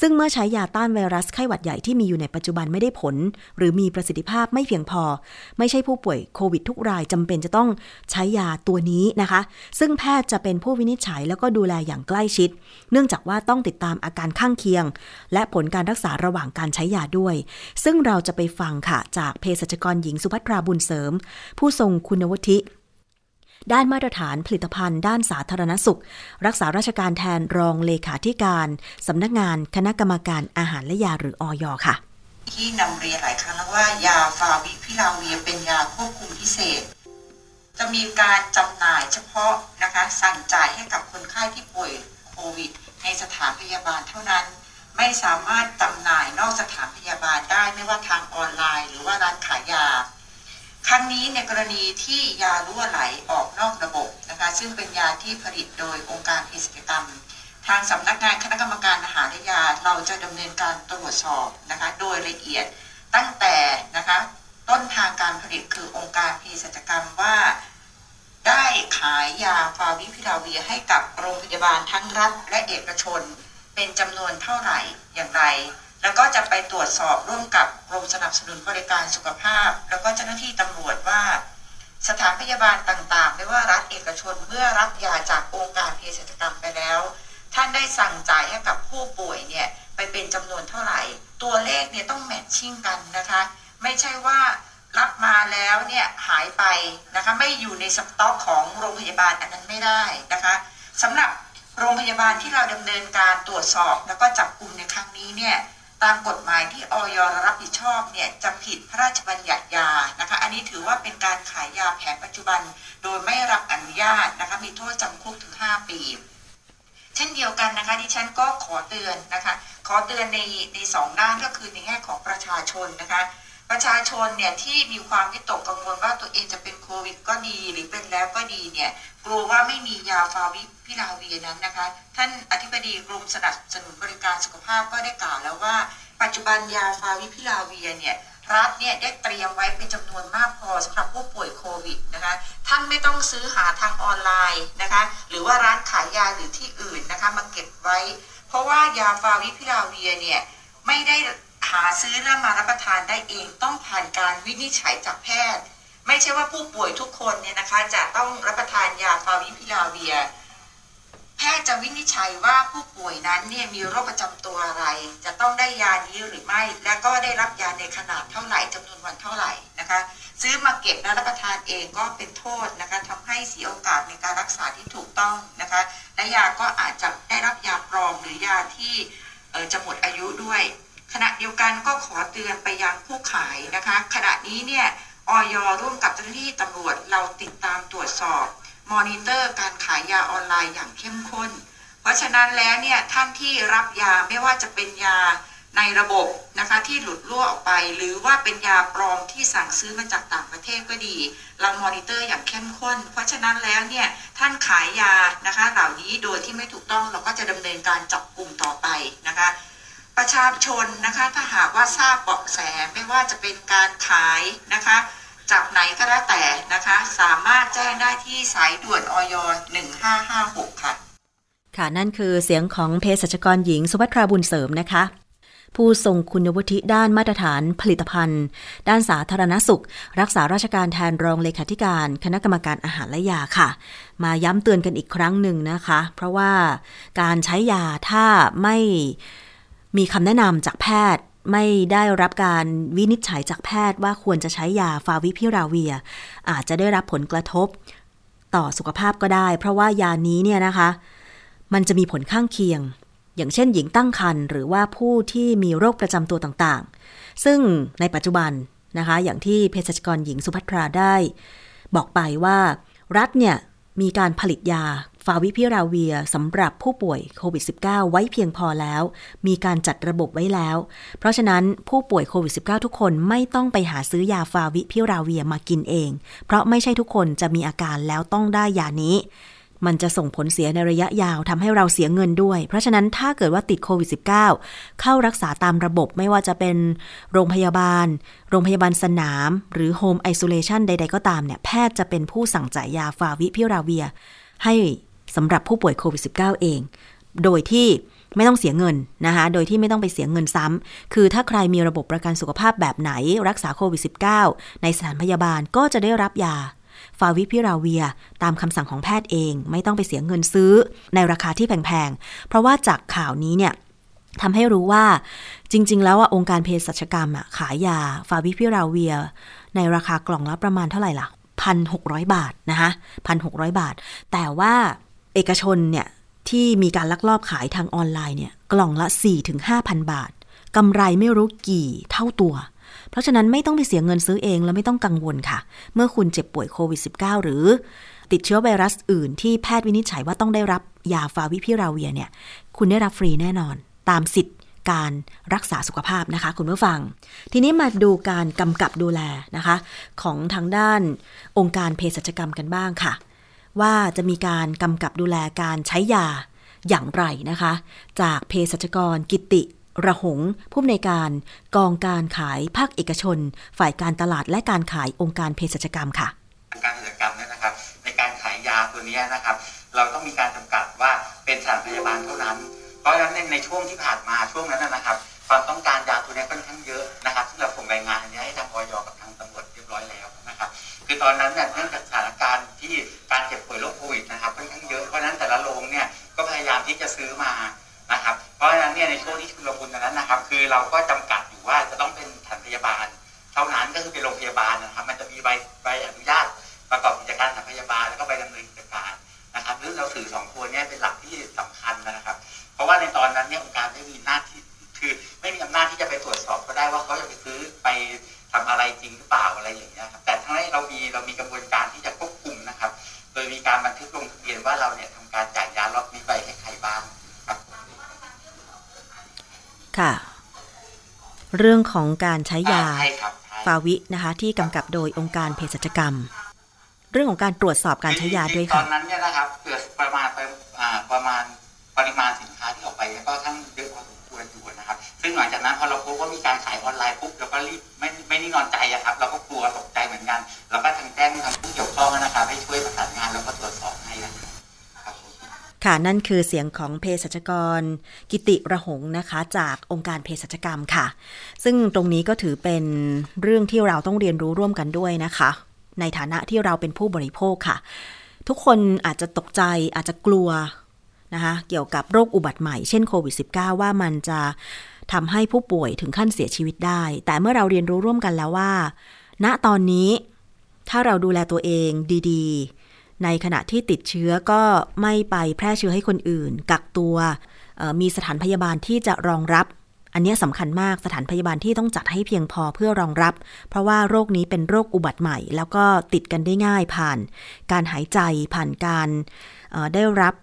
[SPEAKER 2] ซึ่งเมื่อใช้ยาต้านไวรัสไข้หวัดใหญ่ที่มีอยู่ในปัจจุบันไม่ได้ผล หรือมีประสิทธิภาพไม่เพียงพอ ไม่ใช่ผู้ป่วยโควิดทุกรายจำเป็นจะต้องใช้ยาตัวนี้นะคะ ซึ่งแพทย์จะเป็นผู้วินิจฉัยแล้วก็ดูแลอย่างใกล้ชิด เนื่องจากว่าต้องติดตามอาการข้างเคียง และผลการรักษาระหว่างการใช้ยาด้วย ซึ่งเราจะไปฟังค่ะจากเภสัชกรหญิงสุภัทราบุญเสริม ผู้ทรงคุณวุฒิ ด้านมาตรฐานผลิตภัณฑ์ ด้านสาธารณสุข รักษาราชการแทนรองเลขาธิการสำนักงานคณะกรรมการอาหารและยาหรืออยค่ะ
[SPEAKER 5] ที่นำเรียนหลายครั้งแล้วว่ายาฟาวิพิลาเวียเป็นยาควบคุมพิเศษ จะมีการจำหน่ายเฉพาะนะคะสั่งจ่ายให้กับคนไข้ที่ป่วยโควิด ในสถานพยาบาลเท่านั้นไม่สามารถจำหน่ายนอกสถานพยาบาลได้ไม่ว่าทางออนไลน์ หรือว่าร้านขายยา ครั้งนี้ในกรณีที่ยารั่วไหลออกนอกระบบนะคะซึ่งเป็นยาที่ผลิตโดยองค์การเภสัชกรรม ทางสำนักงานคณะกรรมการอาหารและยา เราจะดำเนินการตรวจสอบนะคะโดยละเอียดตั้งแต่นะคะต้นทางการผลิตคือองค์การเภสัชกรรมว่า ได้ขายยาฟาวิพิลาเวียให้กับโรงพยาบาลทั้งรัฐและเอกชน เป็นจำนวนเท่าไหร่อย่างไร แล้วก็จะไปตรวจสอบร่วมกับกรมสนับสนุนบริการสุขภาพ แล้วก็เจ้าหน้าที่ตำรวจว่า สถานพยาบาลต่างๆ ไม่ว่ารัฐเอกชนเมื่อรับยาจากองค์การเภสัชกรรมไปแล้ว ท่านได้สั่งจ่ายให้กับผู้ป่วยเนี่ยไปเป็นจำนวนเท่าไหร่ ตัวเลขเนี่ยต้องแมทชิ่งกันนะคะ ไม่ใช่ว่ารับมาแล้วเนี่ยหายไปนะคะไม่อยู่ในสต็อกของโรงพยาบาลอันนั้นไม่ได้นะคะสำหรับโรงพยาบาลที่เราดำเนินการตรวจสอบแล้วก็จับกลุ่มในครั้งนี้เนี่ย ตามกฎหมายที่ออยรับผิดชอบเนี่ยจะผิดพระราชบัญญัติยานะคะ อันนี้ถือว่าเป็นการขายยาแผนปัจจุบัน โดยไม่รับอนุญาตนะคะมีโทษจำคุกถึง 5 ปี เช่นเดียวกันนะคะที่ฉันก็ขอเตือนนะคะ ขอเตือนในในสองด้านก็คือในแง่ของประชาชนนะคะ ประชาชนเนี่ยที่มีความวิตกกังวลว่าตัวเองจะเป็นโควิดก็ดีหรือเป็นแล้วก็ดีเนี่ยกลัวว่าไม่มียาฟาวิพิลาเวียนั้นนะคะ ท่านอธิบดีกรมสนับสนุนบริการสุขภาพก็ได้กล่าวแล้วว่า ปัจจุบันยาฟาวิพิลาเวียเนี่ยรัฐเนี่ยได้เตรียมไว้เป็นจำนวนมากพอสำหรับผู้ป่วยโควิดนะคะ ท่านไม่ต้องซื้อหาทางออนไลน์นะคะ หรือว่าร้านขายยาหรือที่อื่นนะคะมาเก็บไว้ เพราะว่ายาฟาวิพิลาเวียเนี่ยไม่ได้ หาซื้อแล้วมารับประทานได้เองต้องผ่านการวินิจฉัยจากแพทย์ ไม่ใช่ว่าผู้ป่วยทุกคนเนี่ยนะคะจะต้องรับประทานยาฟาวิพิลาเวีย แพทย์จะวินิจฉัยว่าผู้ป่วยนั้นเนี่ยมีโรคประจำตัวอะไร จะต้องได้ยานี้หรือไม่ และก็ได้รับยาในขนาดเท่าไหร่จำนวนวันเท่าไหร่นะคะ ซื้อมาเก็บแล้วรับประทานเองก็เป็นโทษนะคะทำให้เสียโอกาสในการรักษาที่ถูกต้องนะคะและยาก็อาจจะได้รับยาปลอมหรือยาที่จะหมดอายุด้วย ขณะเดียวกันก็ขอเตือนไปยังผู้ขายนะคะ ขณะนี้เนี่ยออยร่วมกับเจ้าหน้าที่ตำรวจเราติดตามตรวจสอบ มอนิเตอร์การขายยาออนไลน์อย่างเข้มข้น เพราะฉะนั้นแล้วเนี่ยท่านที่รับยาไม่ว่าจะเป็นยาในระบบนะคะที่หลุดรั่วออกไป หรือว่าเป็นยาปลอมที่สั่งซื้อมาจากต่างประเทศก็ดี เรามอนิเตอร์อย่างเข้มข้น เพราะฉะนั้นแล้วเนี่ยท่านขายยานะคะเหล่านี้โดยที่ไม่ถูกต้องเราก็จะดำเนินการจับกลุ่มต่อไปนะคะ ประชาชนนะคะถ้าหากว่าทราบเบาะแสไม่ว่าจะเป็นการขายนะคะ จากไหนก็แล้วแต่นะคะ สามารถแจ้งได้ที่สายด่วนออย1556 ค่ะ
[SPEAKER 2] ค่ะนั่นคือเสียงของเภสัชกรหญิงสุภัทราบุญเสริมนะคะ ผู้ทรงคุณวุฒิด้านมาตรฐานผลิตภัณฑ์ ด้านสาธารณสุข รักษาราชการแทนรองเลขาธิการ คณะกรรมการอาหารและยาค่ะ มาย้ำเตือนกันอีกครั้งหนึ่งนะคะ เพราะว่าการใช้ยาถ้าไม่ มีคำแนะนำจากแพทย์ไม่ได้รับการวินิจฉัยจากแพทย์ว่าควรจะใช้ยาฟาวิพิราเวีย อาจจะได้รับผลกระทบต่อสุขภาพก็ได้ เพราะว่ายานี้เนี่ยนะคะ มันจะมีผลข้างเคียง อย่างเช่น หญิงตั้งครรภ์หรือว่าผู้ที่มีโรคประจำตัวต่างๆ ซึ่งในปัจจุบันนะคะ อย่างที่เภสัชกรหญิงสุภัทราได้ บอกไปว่ารัฐเนี่ยมีการผลิตยา ฟาวิพิราเวียสำหรับผู้ป่วยโควิด -19 ไว้เพียงพอแล้ว มีการจัดระบบไว้แล้ว เพราะฉะนั้นผู้ป่วยโควิด -19 ทุกคนไม่ต้องไปหาซื้อยาฟาวิพิราเวียมากินเอง เพราะไม่ใช่ทุกคนจะมีอาการแล้วต้องได้ยานี้มันจะส่งผลเสียในระยะยาวทำให้เราเสียเงินด้วย เพราะฉะนั้นถ้าเกิดว่าติดโควิด -19 เข้ารักษาตามระบบไม่ว่าจะเป็นโรงพยาบาล โรงพยาบาลสนาม หรือโฮมไอโซเลชันใด ๆ ก็ตามเนี่ย แพทย์จะเป็นผู้สั่งจ่ายยาฟาวิพิราเวีย ให้ สำหรับผู้ป่วยโควิด -19 เอง โดยที่ไม่ต้องเสียเงินนะคะ โดยที่ไม่ต้องไปเสียเงินซ้ำคือถ้าใครมีระบบประกันสุขภาพแบบไหน รักษาโควิด -19 ในสถานพยาบาลก็จะได้รับยา ฟาวิพิราเวีย ตามคำสั่งของแพทย์เอง ไม่ต้องไปเสียเงินซื้อในราคาที่แพงๆ เพราะว่าจากข่าวนี้เนี่ยทำให้รู้ว่าจริง ๆ แล้วอะองค์การเภสัชกรรมอะขายยาฟาวิพิราเวีย ในราคากล่องละประมาณเท่าไหร่ล่ะพันหกบาทนะคะพันหกบาท แต่ว่า เอกชนเนี่ยที่มีการลักลอบขายทางออนไลน์เนี่ยกล่องละ 4-5,000 บาทกำไรไม่รู้กี่เท่าตัว เพราะฉะนั้นไม่ต้องไปเสียเงินซื้อเองและไม่ต้องกังวลค่ะ เมื่อคุณเจ็บป่วยโควิด -19 หรือ ติดเชื้อไวรัสอื่นที่แพทย์วินิจฉัยว่าต้องได้รับยาฟาวิพิราเวียเนี่ย คุณได้รับฟรีแน่นอน ตามสิทธิ์การรักษาสุขภาพนะคะคุณผู้ฟัง ทีนี้มาดูการกำกับดูแลนะคะ ของทางด้านองค์การเภสัชกรรมกันบ้างค่ะ ว่าจะมีการกำกับดูแลการใช้ยาอย่างไรนะคะ จากเภสัชกรกิติระหงผู้อำนวยการกองการขายภาคเอกชน ฝ่ายการตลาดและการขายองค์การเภสัชกรรมค่ะ
[SPEAKER 6] การกิจกรรมเนี่ยนะครับ ในการขายยาตัวนี้นะครับ เราต้องมีการจำกัดว่าเป็นสถานพยาบาลเท่านั้น เพราะฉะนั้นในช่วงที่ผ่านมาช่วงนั้นนะครับ ความต้องการยาตัวนี้ค่อนข้างเยอะนะครับ ซึ่งเราส่งรายงานอันนี้ให้ทางออยกับทางตำรวจเรียบร้อยแล้วนะครับ คือตอนนั้นเนี่ยเนื่องจากสถา การที่การเจ็บป่วยโรคโควิดนะครับค่อนข้างเยอะเพราะฉะนั้นแต่ละโรงเนี่ยก็พยายามที่จะซื้อมานะครับ เพราะฉะนั้นเนี่ยในช่วงที่ชุลมุนตอนนั้นนะครับ คือเราก็จำกัดอยู่ว่าจะต้องเป็นสถานพยาบาล เท่านั้นก็คือเป็นโรงพยาบาลนะครับ มันจะมีใบใบอนุญาตประกอบกิจการสถานพยาบาลแล้วก็ใบดำเนินกิจการนะครับซึ่องเราถือสองตัวเนี้เป็นหลักที่สำคัญนะครับ เพราะว่าในตอนนั้นเนี่ยองค์การไม่มีหน้าที่คือไม่มีอำนาจที่จะไปตรวจสอบก็ได้ว่าเขาจะไป เรื่อง
[SPEAKER 2] ของการใช้ยา
[SPEAKER 6] ใช่ครับใช่
[SPEAKER 2] ฟาวินะคะที่กำกับโดยองค์การเภสัชกรรม เรื่องของการตรวจสอบการใช้ยาด้วย
[SPEAKER 6] ต
[SPEAKER 2] ค่ะ
[SPEAKER 6] อนนั้นเนี่ยนะครับเกิดประมาณไปอ่าประมาณปริมาณสินค้าที่ออกไปเนี่ยก็ทั้งเยอะพอสมควรอยู่นะครับ ซึ่งหลังจากนั้นพอเราพบว่ามีการขายออนไลน์ปุ๊บเราก็รีบไม่ไม่นิ่งนอนใจอะครับเราก็กลัวตกใจ ค่ะนั่นคื
[SPEAKER 2] อเสียงของเภสัชกร กิติระหงนะคะ จากองค์การเภสัชกรรมค่ะ ซึ่งตรงนี้ก็ถือเป็นเรื่องที่เราต้องเรียนรู้ร่วมกันด้วยนะคะ ในฐานะที่เราเป็นผู้บริโภคค่ะ ทุกคนอาจจะตกใจอาจจะกลัวนะคะเกี่ยวกับโรคอุบัติใหม่เช่นโควิด -19 ว่ามันจะทำให้ผู้ป่วยถึงขั้นเสียชีวิตได้ แต่เมื่อเราเรียนรู้ร่วมกันแล้วว่า ณตอนนี้ ถ้าเราดูแลตัวเองดีๆ ในขณะที่ติดเชื้อก็ไม่ไปแพร่เชื้อให้คนอื่น กักตัว มีสถานพยาบาลที่จะรองรับ อันนี้สำคัญมากสถานพยาบาลที่ต้องจัดให้เพียงพอเพื่อรองรับ เพราะว่าโรคนี้เป็นโรคอุบัติใหม่ แล้วก็ติดกันได้ง่ายผ่าน การหายใจผ่านการได้รับ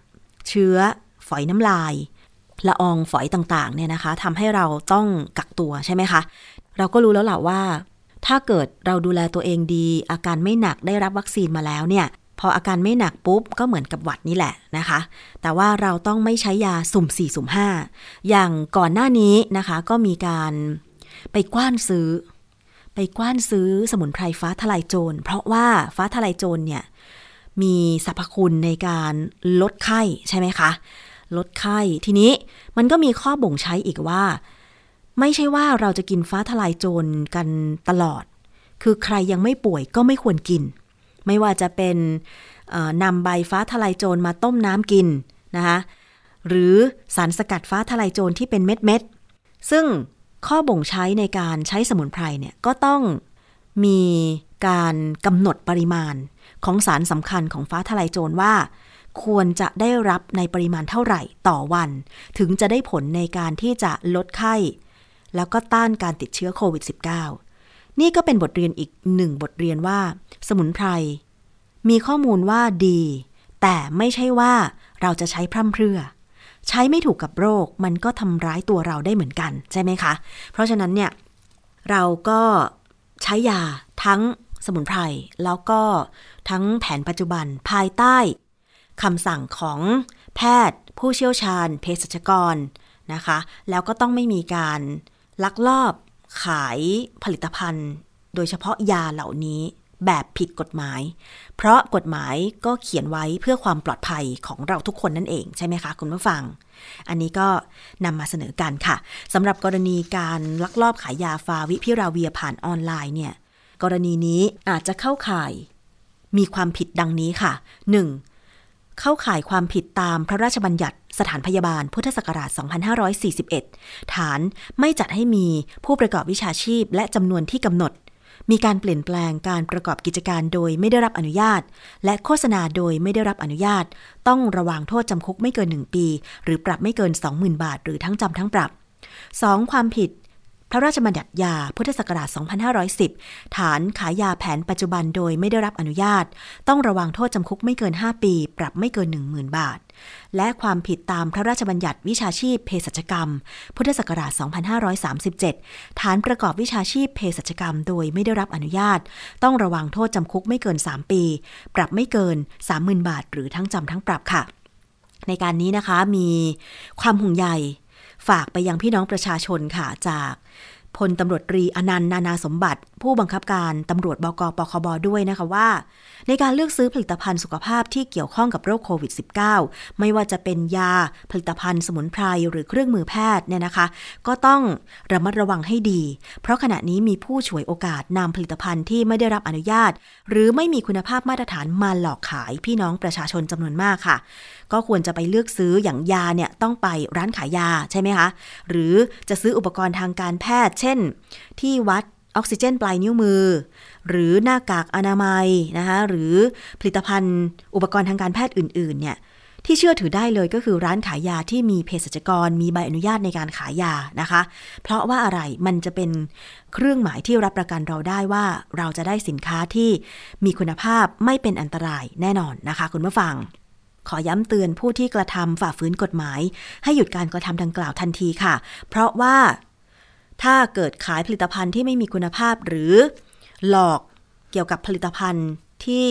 [SPEAKER 2] เชื้อฝอยน้ำลายละอองฝอยต่างๆเนี่ยนะคะทำให้เราต้องกักตัวใช่ไหมคะ เราก็รู้แล้วแหละว่า ถ้าเกิดเราดูแลตัวเองดี อาการไม่หนักได้รับวัคซีนมาแล้วเนี่ย ออาการไม่หนักปุ๊บก็เหมือนกับหวัดนี่แหละนะคะ แต่ว่าเราต้องไม่ใช้ยาสุ่ม4สุ่ม5 อย่างก่อนหน้านี้นะคะก็มีการไปกว้านซื้อ ไปกว้านซื้อสมุนไพรฟ้าทลายโจร เพราะว่าฟ้าทลายโจรเนี่ยมีสรรพคุณในการลดไข้ใช่ไหมคะ ลดไข้ทีนี้มันก็มีข้อบ่งใช้อีกว่า ไม่ใช่ว่าเราจะกินฟ้าทลายโจรกันตลอด คือใครยังไม่ป่วยก็ไม่ควรกิน ไม่ว่าจะเป็นนำใบฟ้าทลายโจรมาต้มน้ำกินนะคะหรือสารสกัดฟ้าทลายโจรที่เป็นเม็ดเม็ดซึ่งข้อบ่งใช้ในการใช้สมุนไพรเนี่ยก็ต้องมีการกำหนดปริมาณของสารสำคัญของฟ้าทลายโจรว่า ควรจะได้รับในปริมาณเท่าไหร่ต่อวัน ถึงจะได้ผลในการที่จะลดไข้ แล้วก็ต้านการติดเชื้อโควิด -19 นี่ก็เป็นบทเรียนอีกหนึ่งบทเรียนว่า สมุนไพร มีข้อมูลว่าดี แต่ไม่ใช่ว่าเราจะใช้พร่ำเพรื่อ ใช้ไม่ถูกกับโรค มันก็ทำร้ายตัวเราได้เหมือนกัน ใช่ไหมคะ เพราะฉะนั้นเนี่ย เราก็ใช้ยาทั้งสมุนไพร แล้วก็ทั้งแผนปัจจุบันภายใต้คำสั่งของแพทย์ ผู้เชี่ยวชาญเภสัชกรนะคะ แล้วก็ต้องไม่มีการลักลอบ ขายผลิตภัณฑ์ โดยเฉพาะยาเหล่านี้แบบผิดกฎหมาย เพราะกฎหมายก็เขียนไว้เพื่อความปลอดภัยของเราทุกคนนั่นเองใช่ไหมคะคุณผู้ฟัง อันนี้ก็นำมาเสนอกันค่ะสำหรับกรณีการลักลอบขายยาฟาวิพิราเวียผ่านออนไลน์เนี่ย กรณีนี้อาจจะเข้าข่าย มีความผิดดังนี้ค่ะ 1. เข้าข่ายความผิดตามพระราชบัญญัติ สถานพยาบาลพุทธศักราช 2541 ฐานไม่จัดให้มีผู้ประกอบวิชาชีพและจำนวนที่กำหนด มีการเปลี่ยนแปลงการประกอบกิจการโดยไม่ได้รับอนุญาต และโฆษณาโดยไม่ได้รับอนุญาต ต้องระวังโทษจำคุกไม่เกิน 1 ปี หรือปรับไม่เกิน 20,000 บาท หรือทั้งจำทั้งปรับ 2. ความผิด พระราชบัญญัติยาพุทธศักราช 2510 ฐานขายยาแผนปัจจุบันโดยไม่ได้รับอนุญาต ต้องระวังโทษจำคุกไม่เกิน 5 ปี ปรับไม่เกิน 10,000 บาท และความผิดตามพระราชบัญญัติวิชาชีพเภสัชกรรม พุทธศักราช 2537 ฐานประกอบวิชาชีพเภสัชกรรมโดยไม่ได้รับอนุญาต ต้องระวังโทษจำคุกไม่เกิน 3 ปี ปรับไม่เกิน 30,000 บาท หรือทั้งจำทั้งปรับค่ะ ในการนี้นะคะมีความห่วงใย ฝากไปยังพี่น้องประชาชนค่ะจากพลตำรวจตรีอนันต์นานาสมบัติ ผู้บังคับการตำรวจบกปคบด้วยนะคะว่า ในการเลือกซื้อผลิตภัณฑ์สุขภาพที่เกี่ยวข้องกับโรคโควิด -19 ไม่ว่าจะเป็นยาผลิตภัณฑ์สมุนไพรหรือเครื่องมือแพทย์เนี่ยนะคะ ก็ต้องระมัดระวังให้ดี เพราะขณะนี้มีผู้ฉวยโอกาสนำผลิตภัณฑ์ที่ไม่ได้รับอนุญาต หรือไม่มีคุณภาพมาตรฐานมาหลอกขายพี่น้องประชาชนจำนวนมากค่ะก็ควรจะไปเลือกซื้ออย่างยาเนี่ยต้องไปร้านขายยาใช่ไหมคะ หรือจะซื้ออุปกรณ์ทางการแพทย์ เช่น ที่วัดออกซิเจนปลายนิ้วมือ หรือหน้ากากอนามัยนะคะหรือผลิตภัณฑ์อุปกรณ์ทางการแพทย์อื่น ๆ เนี่ยที่เชื่อถือได้เลยก็คือร้านขายยาที่มีเภสัชกรมีใบอนุญาตในการขายยานะคะ เพราะว่าอะไรมันจะเป็นเครื่องหมายที่รับประกันเราได้ว่าเราจะได้สินค้าที่มีคุณภาพไม่เป็นอันตรายแน่นอนนะคะ คุณผู้ฟัง ขอย้ำเตือนผู้ที่กระทำฝ่าฝืนกฎหมาย ให้หยุดการกระทำดังกล่าวทันทีค่ะ เพราะว่าถ้าเกิดขายผลิตภัณฑ์ที่ไม่มีคุณภาพหรือหลอกเกี่ยวกับผลิตภัณฑ์ที่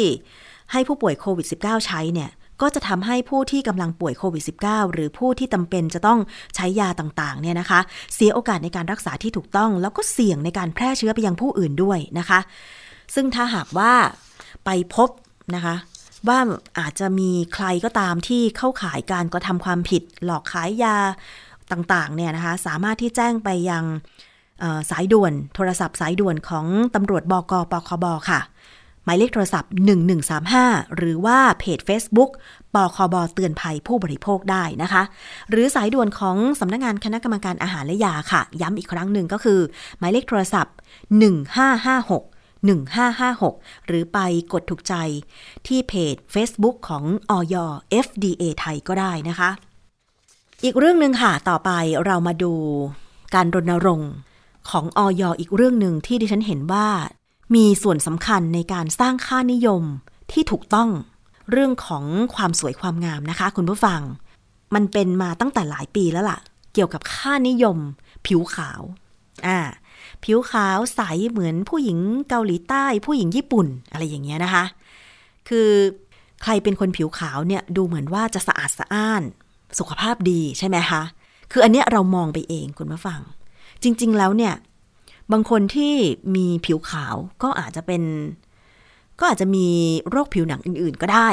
[SPEAKER 2] ให้ผู้ป่วยโควิด -19 ใช้เนี่ยก็จะทำให้ผู้ที่กำลังป่วยโควิด -19 หรือผู้ที่จาเป็นจะต้องใช้ยาต่างๆเนี่ยนะคะ เสียโอกาสในการรักษาที่ถูกต้อง แล้วก็เสี่ยงในการแพร่เชื้อไปยังผู้อื่นด้วยนะคะ ซึ่งถ้าหากว่าไปพบนะคะ ว่าอาจจะมีใครก็ตามที่เข้าขายการกระทำความผิด หลอกขายยาต่างๆเนี่ยนะคะสามารถที่แจ้งไปยังสายด่วนโทรศัพท์สายด่วนของตำรวจบกปคบค่ะ หมายเลขโทรศัพท์ 1135 หรือว่าเพจ Facebook ปคบเตือนภัยผู้บริโภคได้นะคะ หรือสายด่วนของสำนักงงานคณะกรรมการอาหารและยาค่ะ ย้ำอีกครั้งหนึ่งก็คือ หมายเลขโทรศัพท์ 1556 1556 หรือไปกดถูกใจที่เพจ Facebook ของออย FDA ไทยก็ได้นะคะ อีกเรื่องหนึ่งค่ะ ต่อไปเรามาดูการรณรงค์ของออยอีกเรื่องหนึ่งที่ดิฉันเห็นว่า มีส่วนสำคัญในการสร้างค่านิยมที่ถูกต้องเรื่องของความสวยความงามนะคะ คุณผู้ฟัง มันเป็นมาตั้งแต่หลายปีแล้วล่ะ เกี่ยวกับค่านิยม ผิวขาว อ่า ผิวขาวใสเหมือนผู้หญิงเกาหลีใต้ ผู้หญิงญี่ปุ่นอะไรอย่างเงี้ยนะคะ คือใครเป็นคนผิวขาวเนี่ยดูเหมือนว่าจะสะอาดสะอ้าน สุขภาพดีใช่ไหมคะคืออันเนี้ยเรามองไปเองคุณผู้ฟัง จริง ๆ แล้วเนี่ยบางคนที่มีผิวขาวก็อาจจะเป็น ก็อาจจะมีโรคผิวหนังอื่น ๆ ก็ได้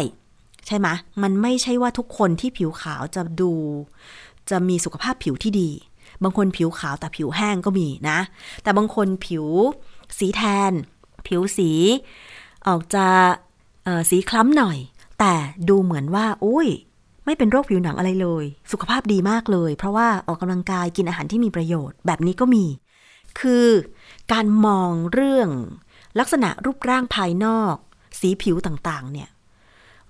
[SPEAKER 2] ใช่ไหมมันไม่ใช่ว่าทุกคนที่ผิวขาวจะดู จะมีสุขภาพผิวที่ดี บางคนผิวขาวแต่ผิวแห้งก็มีนะ แต่บางคนผิวสีแทน ผิวสี ออกจะสีคล้ำหน่อย แต่ดูเหมือนว่าอุ้ยไม่เป็นโรคผิวหนังอะไรเลย สุขภาพดีมากเลย เพราะว่าออกกำลังกายกินอาหารที่มีประโยชน์แบบนี้ก็มี คือการมองเรื่องลักษณะรูปร่างภายนอก สีผิวต่างๆ เนี่ย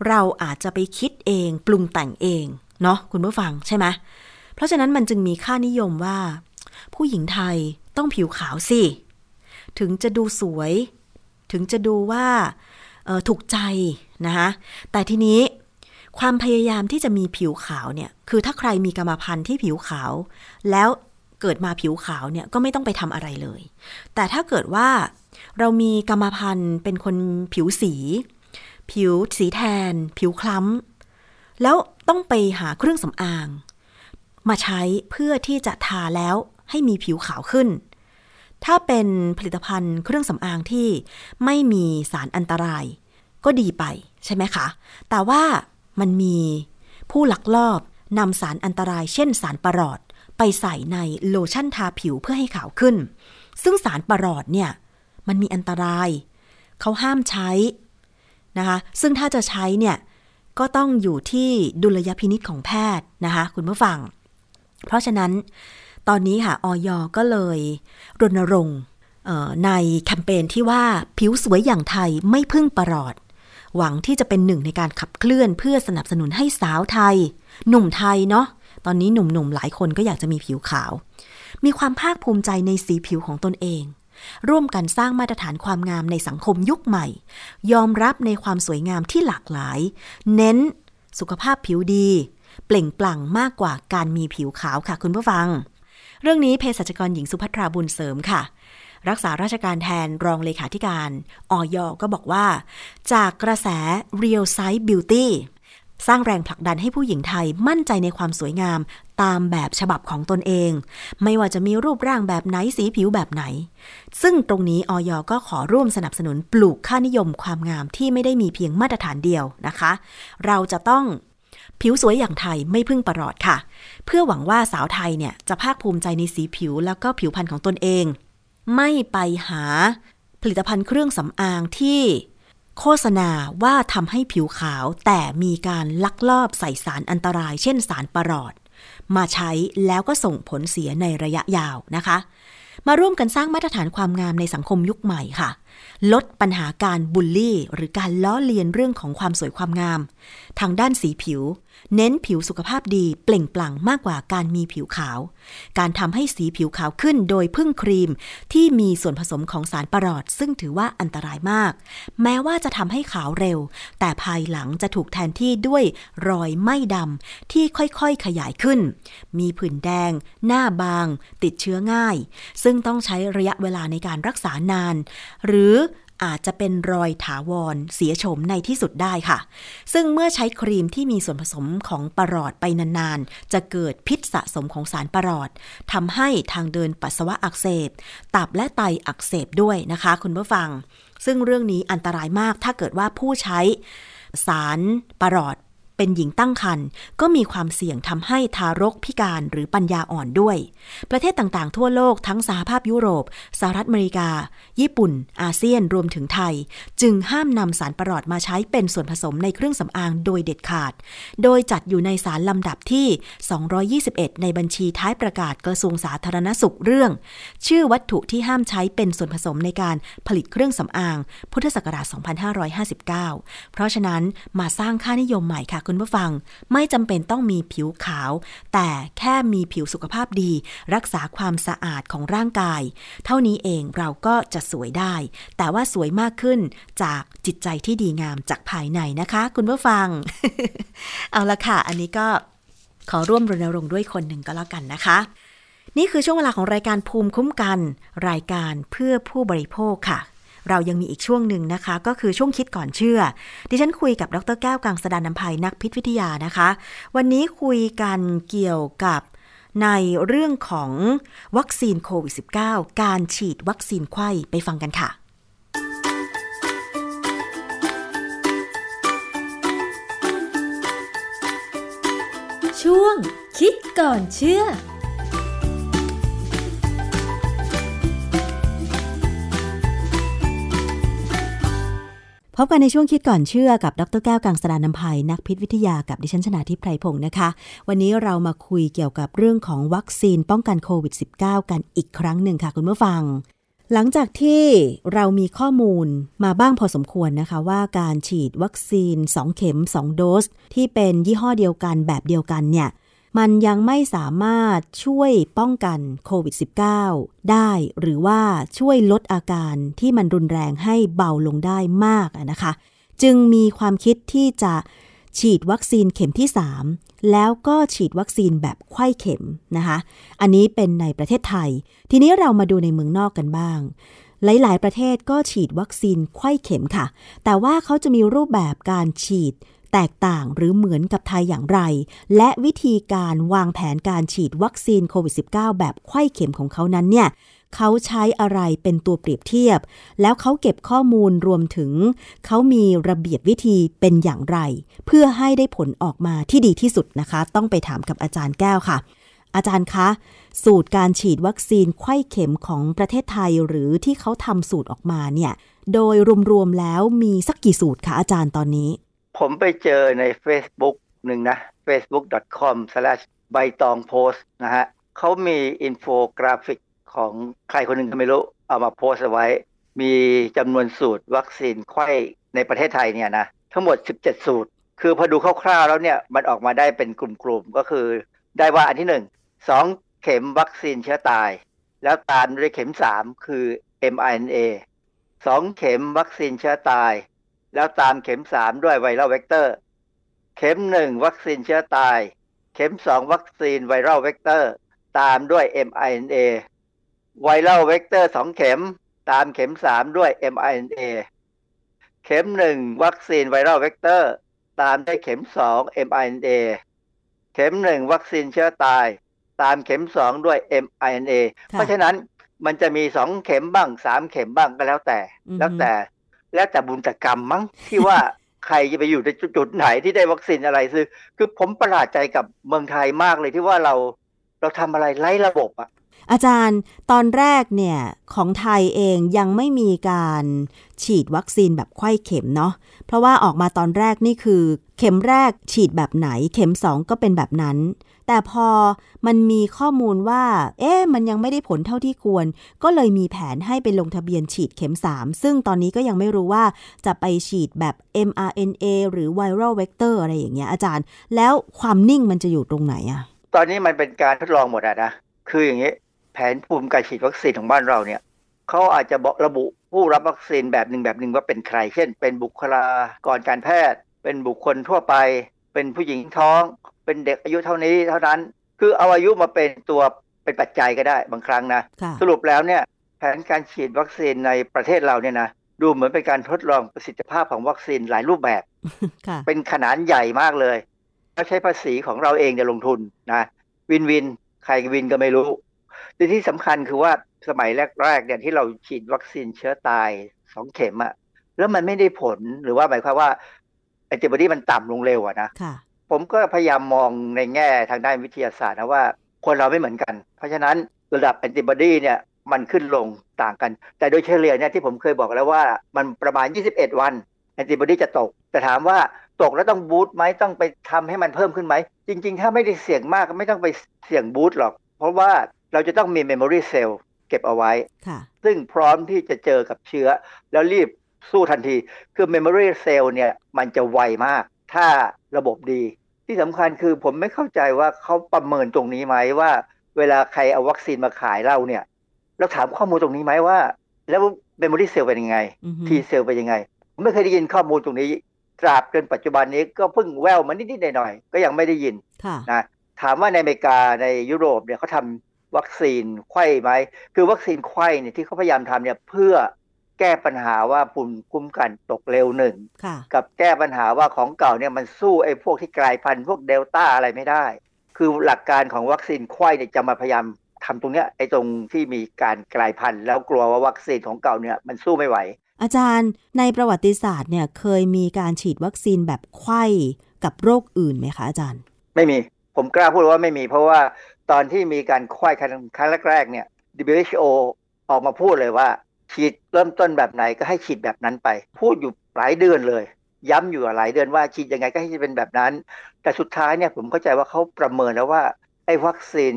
[SPEAKER 2] เราอาจจะไปคิดเองปรุงแต่งเอง เนาะคุณผู้ฟังใช่ไหม ราะฉะนั้นมันจึงมีค่านิยมว่า ผู้หญิงไทยต้องผิวขาวสิ ถึงจะดูสวย ถึงจะดูว่าถูกใจนะคะแต่ทีนี้ความพยายามที่จะมีผิวขาวเนี่ย คือถ้าใครมีกรรมพันธุ์ที่ผิวขาว แล้วเกิดมาผิวขาวเนี่ยก็ไม่ต้องไปทำอะไรเลย แต่ถ้าเกิดว่าเรามีกรรมพันธุ์เป็นคนผิวสี ผิวสีแทน ผิวคล้ำ แล้วต้องไปหาเครื่องสำอาง มาใช้เพื่อที่จะทาแล้วให้มีผิวขาวขึ้น ถ้าเป็นผลิตภัณฑ์เครื่องสำอางที่ไม่มีสารอันตราย ก็ดีไปใช่ไหมคะ แต่ว่ามันมีผู้ลักลอบนำสารอันตรายเช่นสารปรอดไปใส่ในโลชั่นทาผิวเพื่อให้ขาวขึ้น ซึ่งสารปรอดเนี่ยมันมีอันตราย เขาห้ามใช้นะคะ ซึ่งถ้าจะใช้เนี่ยก็ต้องอยู่ที่ดุลยพินิษของแพทย์นะคะ คุณผู้ฟัง เพราะฉะนั้นตอนนี้ค่ะออยก็เลยรณรงค์ในแคมเปญที่ว่าผิวสวยอย่างไทยไม่พึ่งประหลอด หวังที่จะเป็นหนึ่งในการขับเคลื่อนเพื่อสนับสนุนให้สาวไทย หนุ่มไทยเนาะตอนนี้หนุ่มๆหลายคนก็อยากจะมีผิวขาว มีความภาคภูมิใจในสีผิวของตนเอง ร่วมกันสร้างมาตรฐานความงามในสังคมยุคใหม่ ยอมรับในความสวยงามที่หลากหลาย เน้นสุขภาพผิวดี เปล่งปลั่งมากกว่าการมีผิวขาวค่ะคุณผู้ฟัง เรื่องนี้เภสัชกรหญิงสุภัทราบุญเสริมค่ะ รักษาราชการแทนรองเลขาธิการออยก็บอกว่า จากกระแส Real Size Beauty สร้างแรงผลักดันให้ผู้หญิงไทยมั่นใจในความสวยงามตามแบบฉบับของตนเอง ไม่ว่าจะมีรูปร่างแบบไหนสีผิวแบบไหน ซึ่งตรงนี้ออยก็ขอร่วมสนับสนุนปลูกค่านิยมความงามที่ไม่ได้มีเพียงมาตรฐานเดียวนะคะ เราจะต้อง ผิวสวยอย่างไทยไม่พึ่งประหลอดค่ะ เพื่อหวังว่าสาวไทยเนี่ยจะภาคภูมิใจในสีผิวแล้วก็ผิวพรรณของตนเอง ไม่ไปหาผลิตภัณฑ์เครื่องสำอางที่โฆษณาว่าทำให้ผิวขาวแต่มีการลักลอบใส่สารอันตราย เช่นสารปรอด มาใช้แล้วก็ส่งผลเสียในระยะยาวนะคะ มาร่วมกันสร้างมาตรฐานความงามในสังคมยุคใหม่ค่ะ ลดปัญหาการบูลลี่ หรือการล้อเลียนเรื่องของความสวยความงาม ทางด้านสีผิว เน้นผิวสุขภาพดีเปล่งปลั่งมากกว่าการมีผิวขาว การทำให้สีผิวขาวขึ้นโดยพึ่งครีมที่มีส่วนผสมของสารประหลอด ซึ่งถือว่าอันตรายมาก แม้ว่าจะทำให้ขาวเร็ว แต่ภายหลังจะถูกแทนที่ด้วยรอยไหม้ดำที่ค่อยๆขยายขึ้น มีผื่นแดง หน้าบาง ติดเชื้อง่าย ซึ่งต้องใช้ระยะเวลาในการรักษานาน หรือ อาจจะเป็นรอยถาวรเสียโฉมในที่สุดได้ค่ะ ซึ่งเมื่อใช้ครีมที่มีส่วนผสมของปรอดไปนานๆ จะเกิดพิษสะสมของสารปรอดทำให้ทางเดินปัสสาวะอักเสบ ตับและไตอักเสบด้วยนะคะ คุณผู้ฟัง ซึ่งเรื่องนี้อันตรายมากถ้าเกิดว่าผู้ใช้สารปรอด เป็นหญิงตั้งครรภ์ก็มีความเสี่ยงทำให้ทารกพิการหรือปัญญาอ่อนด้วย ประเทศต่างๆ ทั่วโลกทั้งสหภาพยุโรป สหรัฐอเมริกา ญี่ปุ่น อาเซียนรวมถึงไทย จึงห้ามนำสารประหลอดมาใช้เป็นส่วนผสมในเครื่องสำอางโดยเด็ดขาด โดยจัดอยู่ในสารลำดับที่ 221 ในบัญชีท้ายประกาศกระทรวงสาธารณสุขเรื่อง ชื่อวัตถุที่ห้ามใช้เป็นส่วนผสมในการผลิตเครื่องสำอาง พุทธศักราช 2559 เพราะฉะนั้นมาสร้างค่านิยมใหม่ค่ะคุณผู้ฟังไม่จำเป็นต้องมีผิวขาว แต่แค่มีผิวสุขภาพดี รักษาความสะอาดของร่างกาย เท่านี้เองเราก็จะสวยได้ แต่ว่าสวยมากขึ้นจากจิตใจที่ดีงามจากภายในนะคะ คุณผู้ฟัง เอาละค่ะ อันนี้ก็ขอร่วมรณรงค์ด้วยคนหนึ่งก็แล้วกันนะคะนี่คือช่วงเวลาของรายการภูมิคุ้มกัน รายการเพื่อผู้บริโภคค่ะ เรายังมีอีกช่วงหนึ่งนะคะ ก็คือช่วงคิดก่อนเชื่อ ดิฉันคุยกับดรแก้วกังสดานนภัยนักพิษวิทยานะคะ วันนี้คุยกันเกี่ยวกับในเรื่องของวัคซีนโควิด -19 การฉีดวัคซีนไข้ไปฟังกันค่ะ
[SPEAKER 7] ช่วงคิดก่อนเชื่อ
[SPEAKER 2] บกันในช่วงคิดก่อนเชื่อกับดรแก้วกังสดานนภัยนักพิษวิทยากับดิฉันชนาทิพไพรพงศ์นะคะ วันนี้เรามาคุยเกี่ยวกับเรื่องของวัคซีนป้องกันโควิด -19 กันอีกครั้งหนึ่งค่ะคุณผู้ฟัง หลังจากที่เรามีข้อมูลมาบ้างพอสมควรนะคะ ว่าการฉีดวัคซีน 2 เข็ม 2 โดส ที่เป็นยี่ห้อเดียวกันแบบเดียวกันเนี่ย มันยังไม่สามารถช่วยป้องกันโควิด -19 ได้หรือว่าช่วยลดอาการที่มันรุนแรงให้เบาลงได้มากนะคะ จึงมีความคิดที่จะฉีดวัคซีนเข็มที่ 3 แล้วก็ฉีดวัคซีนแบบไข้เข็มนะคะ อันนี้เป็นในประเทศไทย ทีนี้เรามาดูในเมืองนอกกันบ้าง หลาย ๆ ประเทศก็ฉีดวัคซีนไข้เข็มค่ะ แต่ว่าเขาจะมีรูปแบบการฉีด แตกต่างหรือเหมือนกับไทยอย่างไร และวิธีการวางแผนการฉีดวัคซีนโควิด -19 แบบไข้เข็มของเขานั้นเนี่ยเขาใช้อะไรเป็นตัวเปรียบเทียบ แล้วเขาเก็บข้อมูลรวมถึง เขามีระเบียบวิธีเป็นอย่างไร เพื่อให้ได้ผลออกมาที่ดีที่สุดนะคะ ต้องไปถามกับอาจารย์แก้วค่ะ อาจารย์คะ สูตรการฉีดวัคซีนไข้เข็มของประเทศไทยหรือที่เขาทำสูตรออกมาเนี่ย โดยรวมๆแล้วมีสักกี่สูตรคะอาจารย์ตอนนี้
[SPEAKER 8] ผมไปเจอใน Facebook หนึ่งนะ facebook.com slash ใบตองโพสนะฮะเขามีอินโฟกราฟิกของใครคนหนึ่งก็ไม่รู้ เอามาโพสต์เอาไว้ มีจำนวนสูตรวัคซีนไขว้ในประเทศไทยเนี่ยนะทั้งหมด 17 สูตร คือพอดูคร่าวๆแล้วเนี่ยมันออกมาได้เป็นกลุ่มๆ ก็คือได้ว่าอันที่หนึ่งสองเข็มวัคซีนเชื้อตาย แล้วตามด้วยเข็ม 3 คือ mRNA สองเข็มวัคซีนเชื้อตาย แล้วตามเข็ม3ด้วย viral vector เข็ม1วัคซีนเชื้อตาย เข็ม2วัคซีน viral vector ตามด้วย mRNA viral vector 2เข็ม ตามเข็ม3ด้วย mRNA เข็ม1วัคซีน viral vector ตามด้วยเข็ม2 mRNA เข็ม1วัคซีนเชื้อตาย ตามเข็ม2ด้วย mRNA
[SPEAKER 2] ค่ะ
[SPEAKER 8] เพราะฉะนั้นมันจะมี2เข็มบ้าง3เข็มบ้างก็แล้วแต่
[SPEAKER 2] อือฮึ
[SPEAKER 8] แล้วแต่ แล้วแต่บุญแต่กรรมมั้งที่ว่าใครจะไปอยู่ในจุดไหนที่ได้วัคซีนอะไรซื้อคือผมประหลาดใจกับเมืองไทยมากเลยที่ว่าเราเราทำอะไรไร้ระบบอะ
[SPEAKER 2] อาจารย์ตอนแรกเนี่ยของไทยเองยังไม่มีการฉีดวัคซีนแบบไข้เข็มเนาะเพราะว่าออกมาตอนแรกนี่คือ เข็มแรกฉีดแบบไหน เข็มสองก็เป็นแบบนั้น แต่พอมันมีข้อมูลว่า เอ๊ะมันยังไม่ได้ผลเท่าที่ควร ก็เลยมีแผนให้ไปลงทะเบียนฉีดเข็ม 3 ซึ่งตอนนี้ก็ยังไม่รู้ว่าจะไปฉีดแบบ mRNA หรือ viral vector อะไรอย่างเงี้ยอาจารย์ แล้วความนิ่งมันจะอยู่ตรงไหนอะ
[SPEAKER 8] ตอนนี้มันเป็นการทดลองหมดอะนะ คืออย่างนี้แผนภูมิการฉีดวัคซีนของบ้านเราเนี่ยเขาอาจจะบอกระบุผู้รับวัคซีนแบบหนึ่งแบบหนึ่งว่าเป็นใคร เช่น เป็นบุคลากรการแพทย์ เป็นบุคคลทั่วไป เป็นผู้หญิงท้องเป็นเด็กอายุเท่านี้เท่านั้น คือเอาอายุมาเป็นตัวเป็นปัจจัยก็ได้บางครั้งนะ
[SPEAKER 2] ค่ะ
[SPEAKER 8] สรุปแล้วเนี่ยแผนการฉีดวัคซีนในประเทศเราเนี่ยนะดูเหมือนเป็นการทดลองประสิทธิภาพของวัคซีนหลายรูปแบบ
[SPEAKER 2] ค่ะ
[SPEAKER 8] เป็นขนาดใหญ่มากเลยแล้วใช้ภาษีของเราเองจะลงทุนนะวินวินใครวินก็ไม่รู้แต่ที่สำคัญคือว่าสมัยแรกๆเนี่ยที่เราฉีดวัคซีนเชื้อตายสองเข็มอะแล้วมันไม่ได้ผลหรือว่าหมายความว่าแอนติบอดีมันต่ำลงเร็วอะนะ
[SPEAKER 2] ค่ะ
[SPEAKER 8] ผมก็พยายามมองในแง่ทางด้านวิทยาศาสตร์นะว่าคนเราไม่เหมือนกัน เพราะฉะนั้นระดับแอนติบอดีเนี่ยมันขึ้นลงต่างกัน แต่โดยเฉลี่ยเนี่ยที่ผมเคยบอกแล้วว่ามันประมาณ 21 วันแอนติบอดีจะตก แต่ถามว่าตกแล้วต้อง boost ไหมต้องไปทำให้มันเพิ่มขึ้นไหม จริง ๆ ถ้าไม่ได้เสี่ยงมากก็ไม่ต้องไปเสี่ยง boost หรอก เพราะว่าเราจะต้องมี memory cell เก็บเอาไว้
[SPEAKER 2] ค่ะ
[SPEAKER 8] ซึ่งพร้อมที่จะเจอกับเชื้อ แล้วรีบสู้ทันที คือ memory cell เนี่ยมันจะไวมาก ถ้าระบบดี ที่สำคัญคือผมไม่เข้าใจว่าเขาประเมินตรงนี้ไหมว่า เวลาใครเอาวัคซีนมาขายเราเนี่ยเราถามข้อมูลตรงนี้ไหมว่า แล้ว memory cell เป็นยังไง
[SPEAKER 2] อือฮึ
[SPEAKER 8] T cell เป็นยังไงผมไม่เคยได้ยินข้อมูลตรงนี้ ตราบจนปัจจุบันนี้ก็เพิ่งแววมานิดๆหน่อยๆก็ยังไม่ได้ยิน
[SPEAKER 2] ค่ะ
[SPEAKER 8] นะถามว่าในอเมริกาในยุโรปเนี่ยเขาทำวัคซีนไขว้ไหม คือวัคซีนไขว้เนี่ยที่เขาพยายามทำเนี่ยเพื่อ แก้ปัญหาว่าภูมิคุ้มกันตกเร็วหนึ่ง
[SPEAKER 2] ค่ะ
[SPEAKER 8] กับแก้ปัญหาว่าของเก่าเนี่ยมันสู้ไอ้พวกที่กลายพันธุ์พวกเดลต้าอะไรไม่ได้ คือหลักการของวัคซีนไข้เนี่ยจะมาพยายามทำตรงเนี้ยไอ้ตรงที่มีการกลายพันธุ์ แล้วกลัวว่าวัคซีนของเก่าเนี่ยมันสู้ไม่ไหว
[SPEAKER 2] อาจารย์ในประวัติศาสตร์เนี่ยเคยมีการฉีดวัคซีนแบบไข้กับโรคอื่นไหมคะอาจารย์
[SPEAKER 8] ไม่มีผมกล้าพูดว่าไม่มี เพราะว่าตอนที่มีการคว้ายครั้งครั้งแรกๆเนี่ย WHO ออกมาพูดเลยว่า ฉีดเริ่มต้นแบบไหนก็ให้ฉีดแบบนั้นไป พูดอยู่หลายเดือนเลย ย้ำอยู่หลายเดือนว่าฉีดยังไงก็ให้เป็นแบบนั้น แต่สุดท้ายเนี่ยผมเข้าใจว่าเขาประเมินแล้วว่าไอ้วัคซีน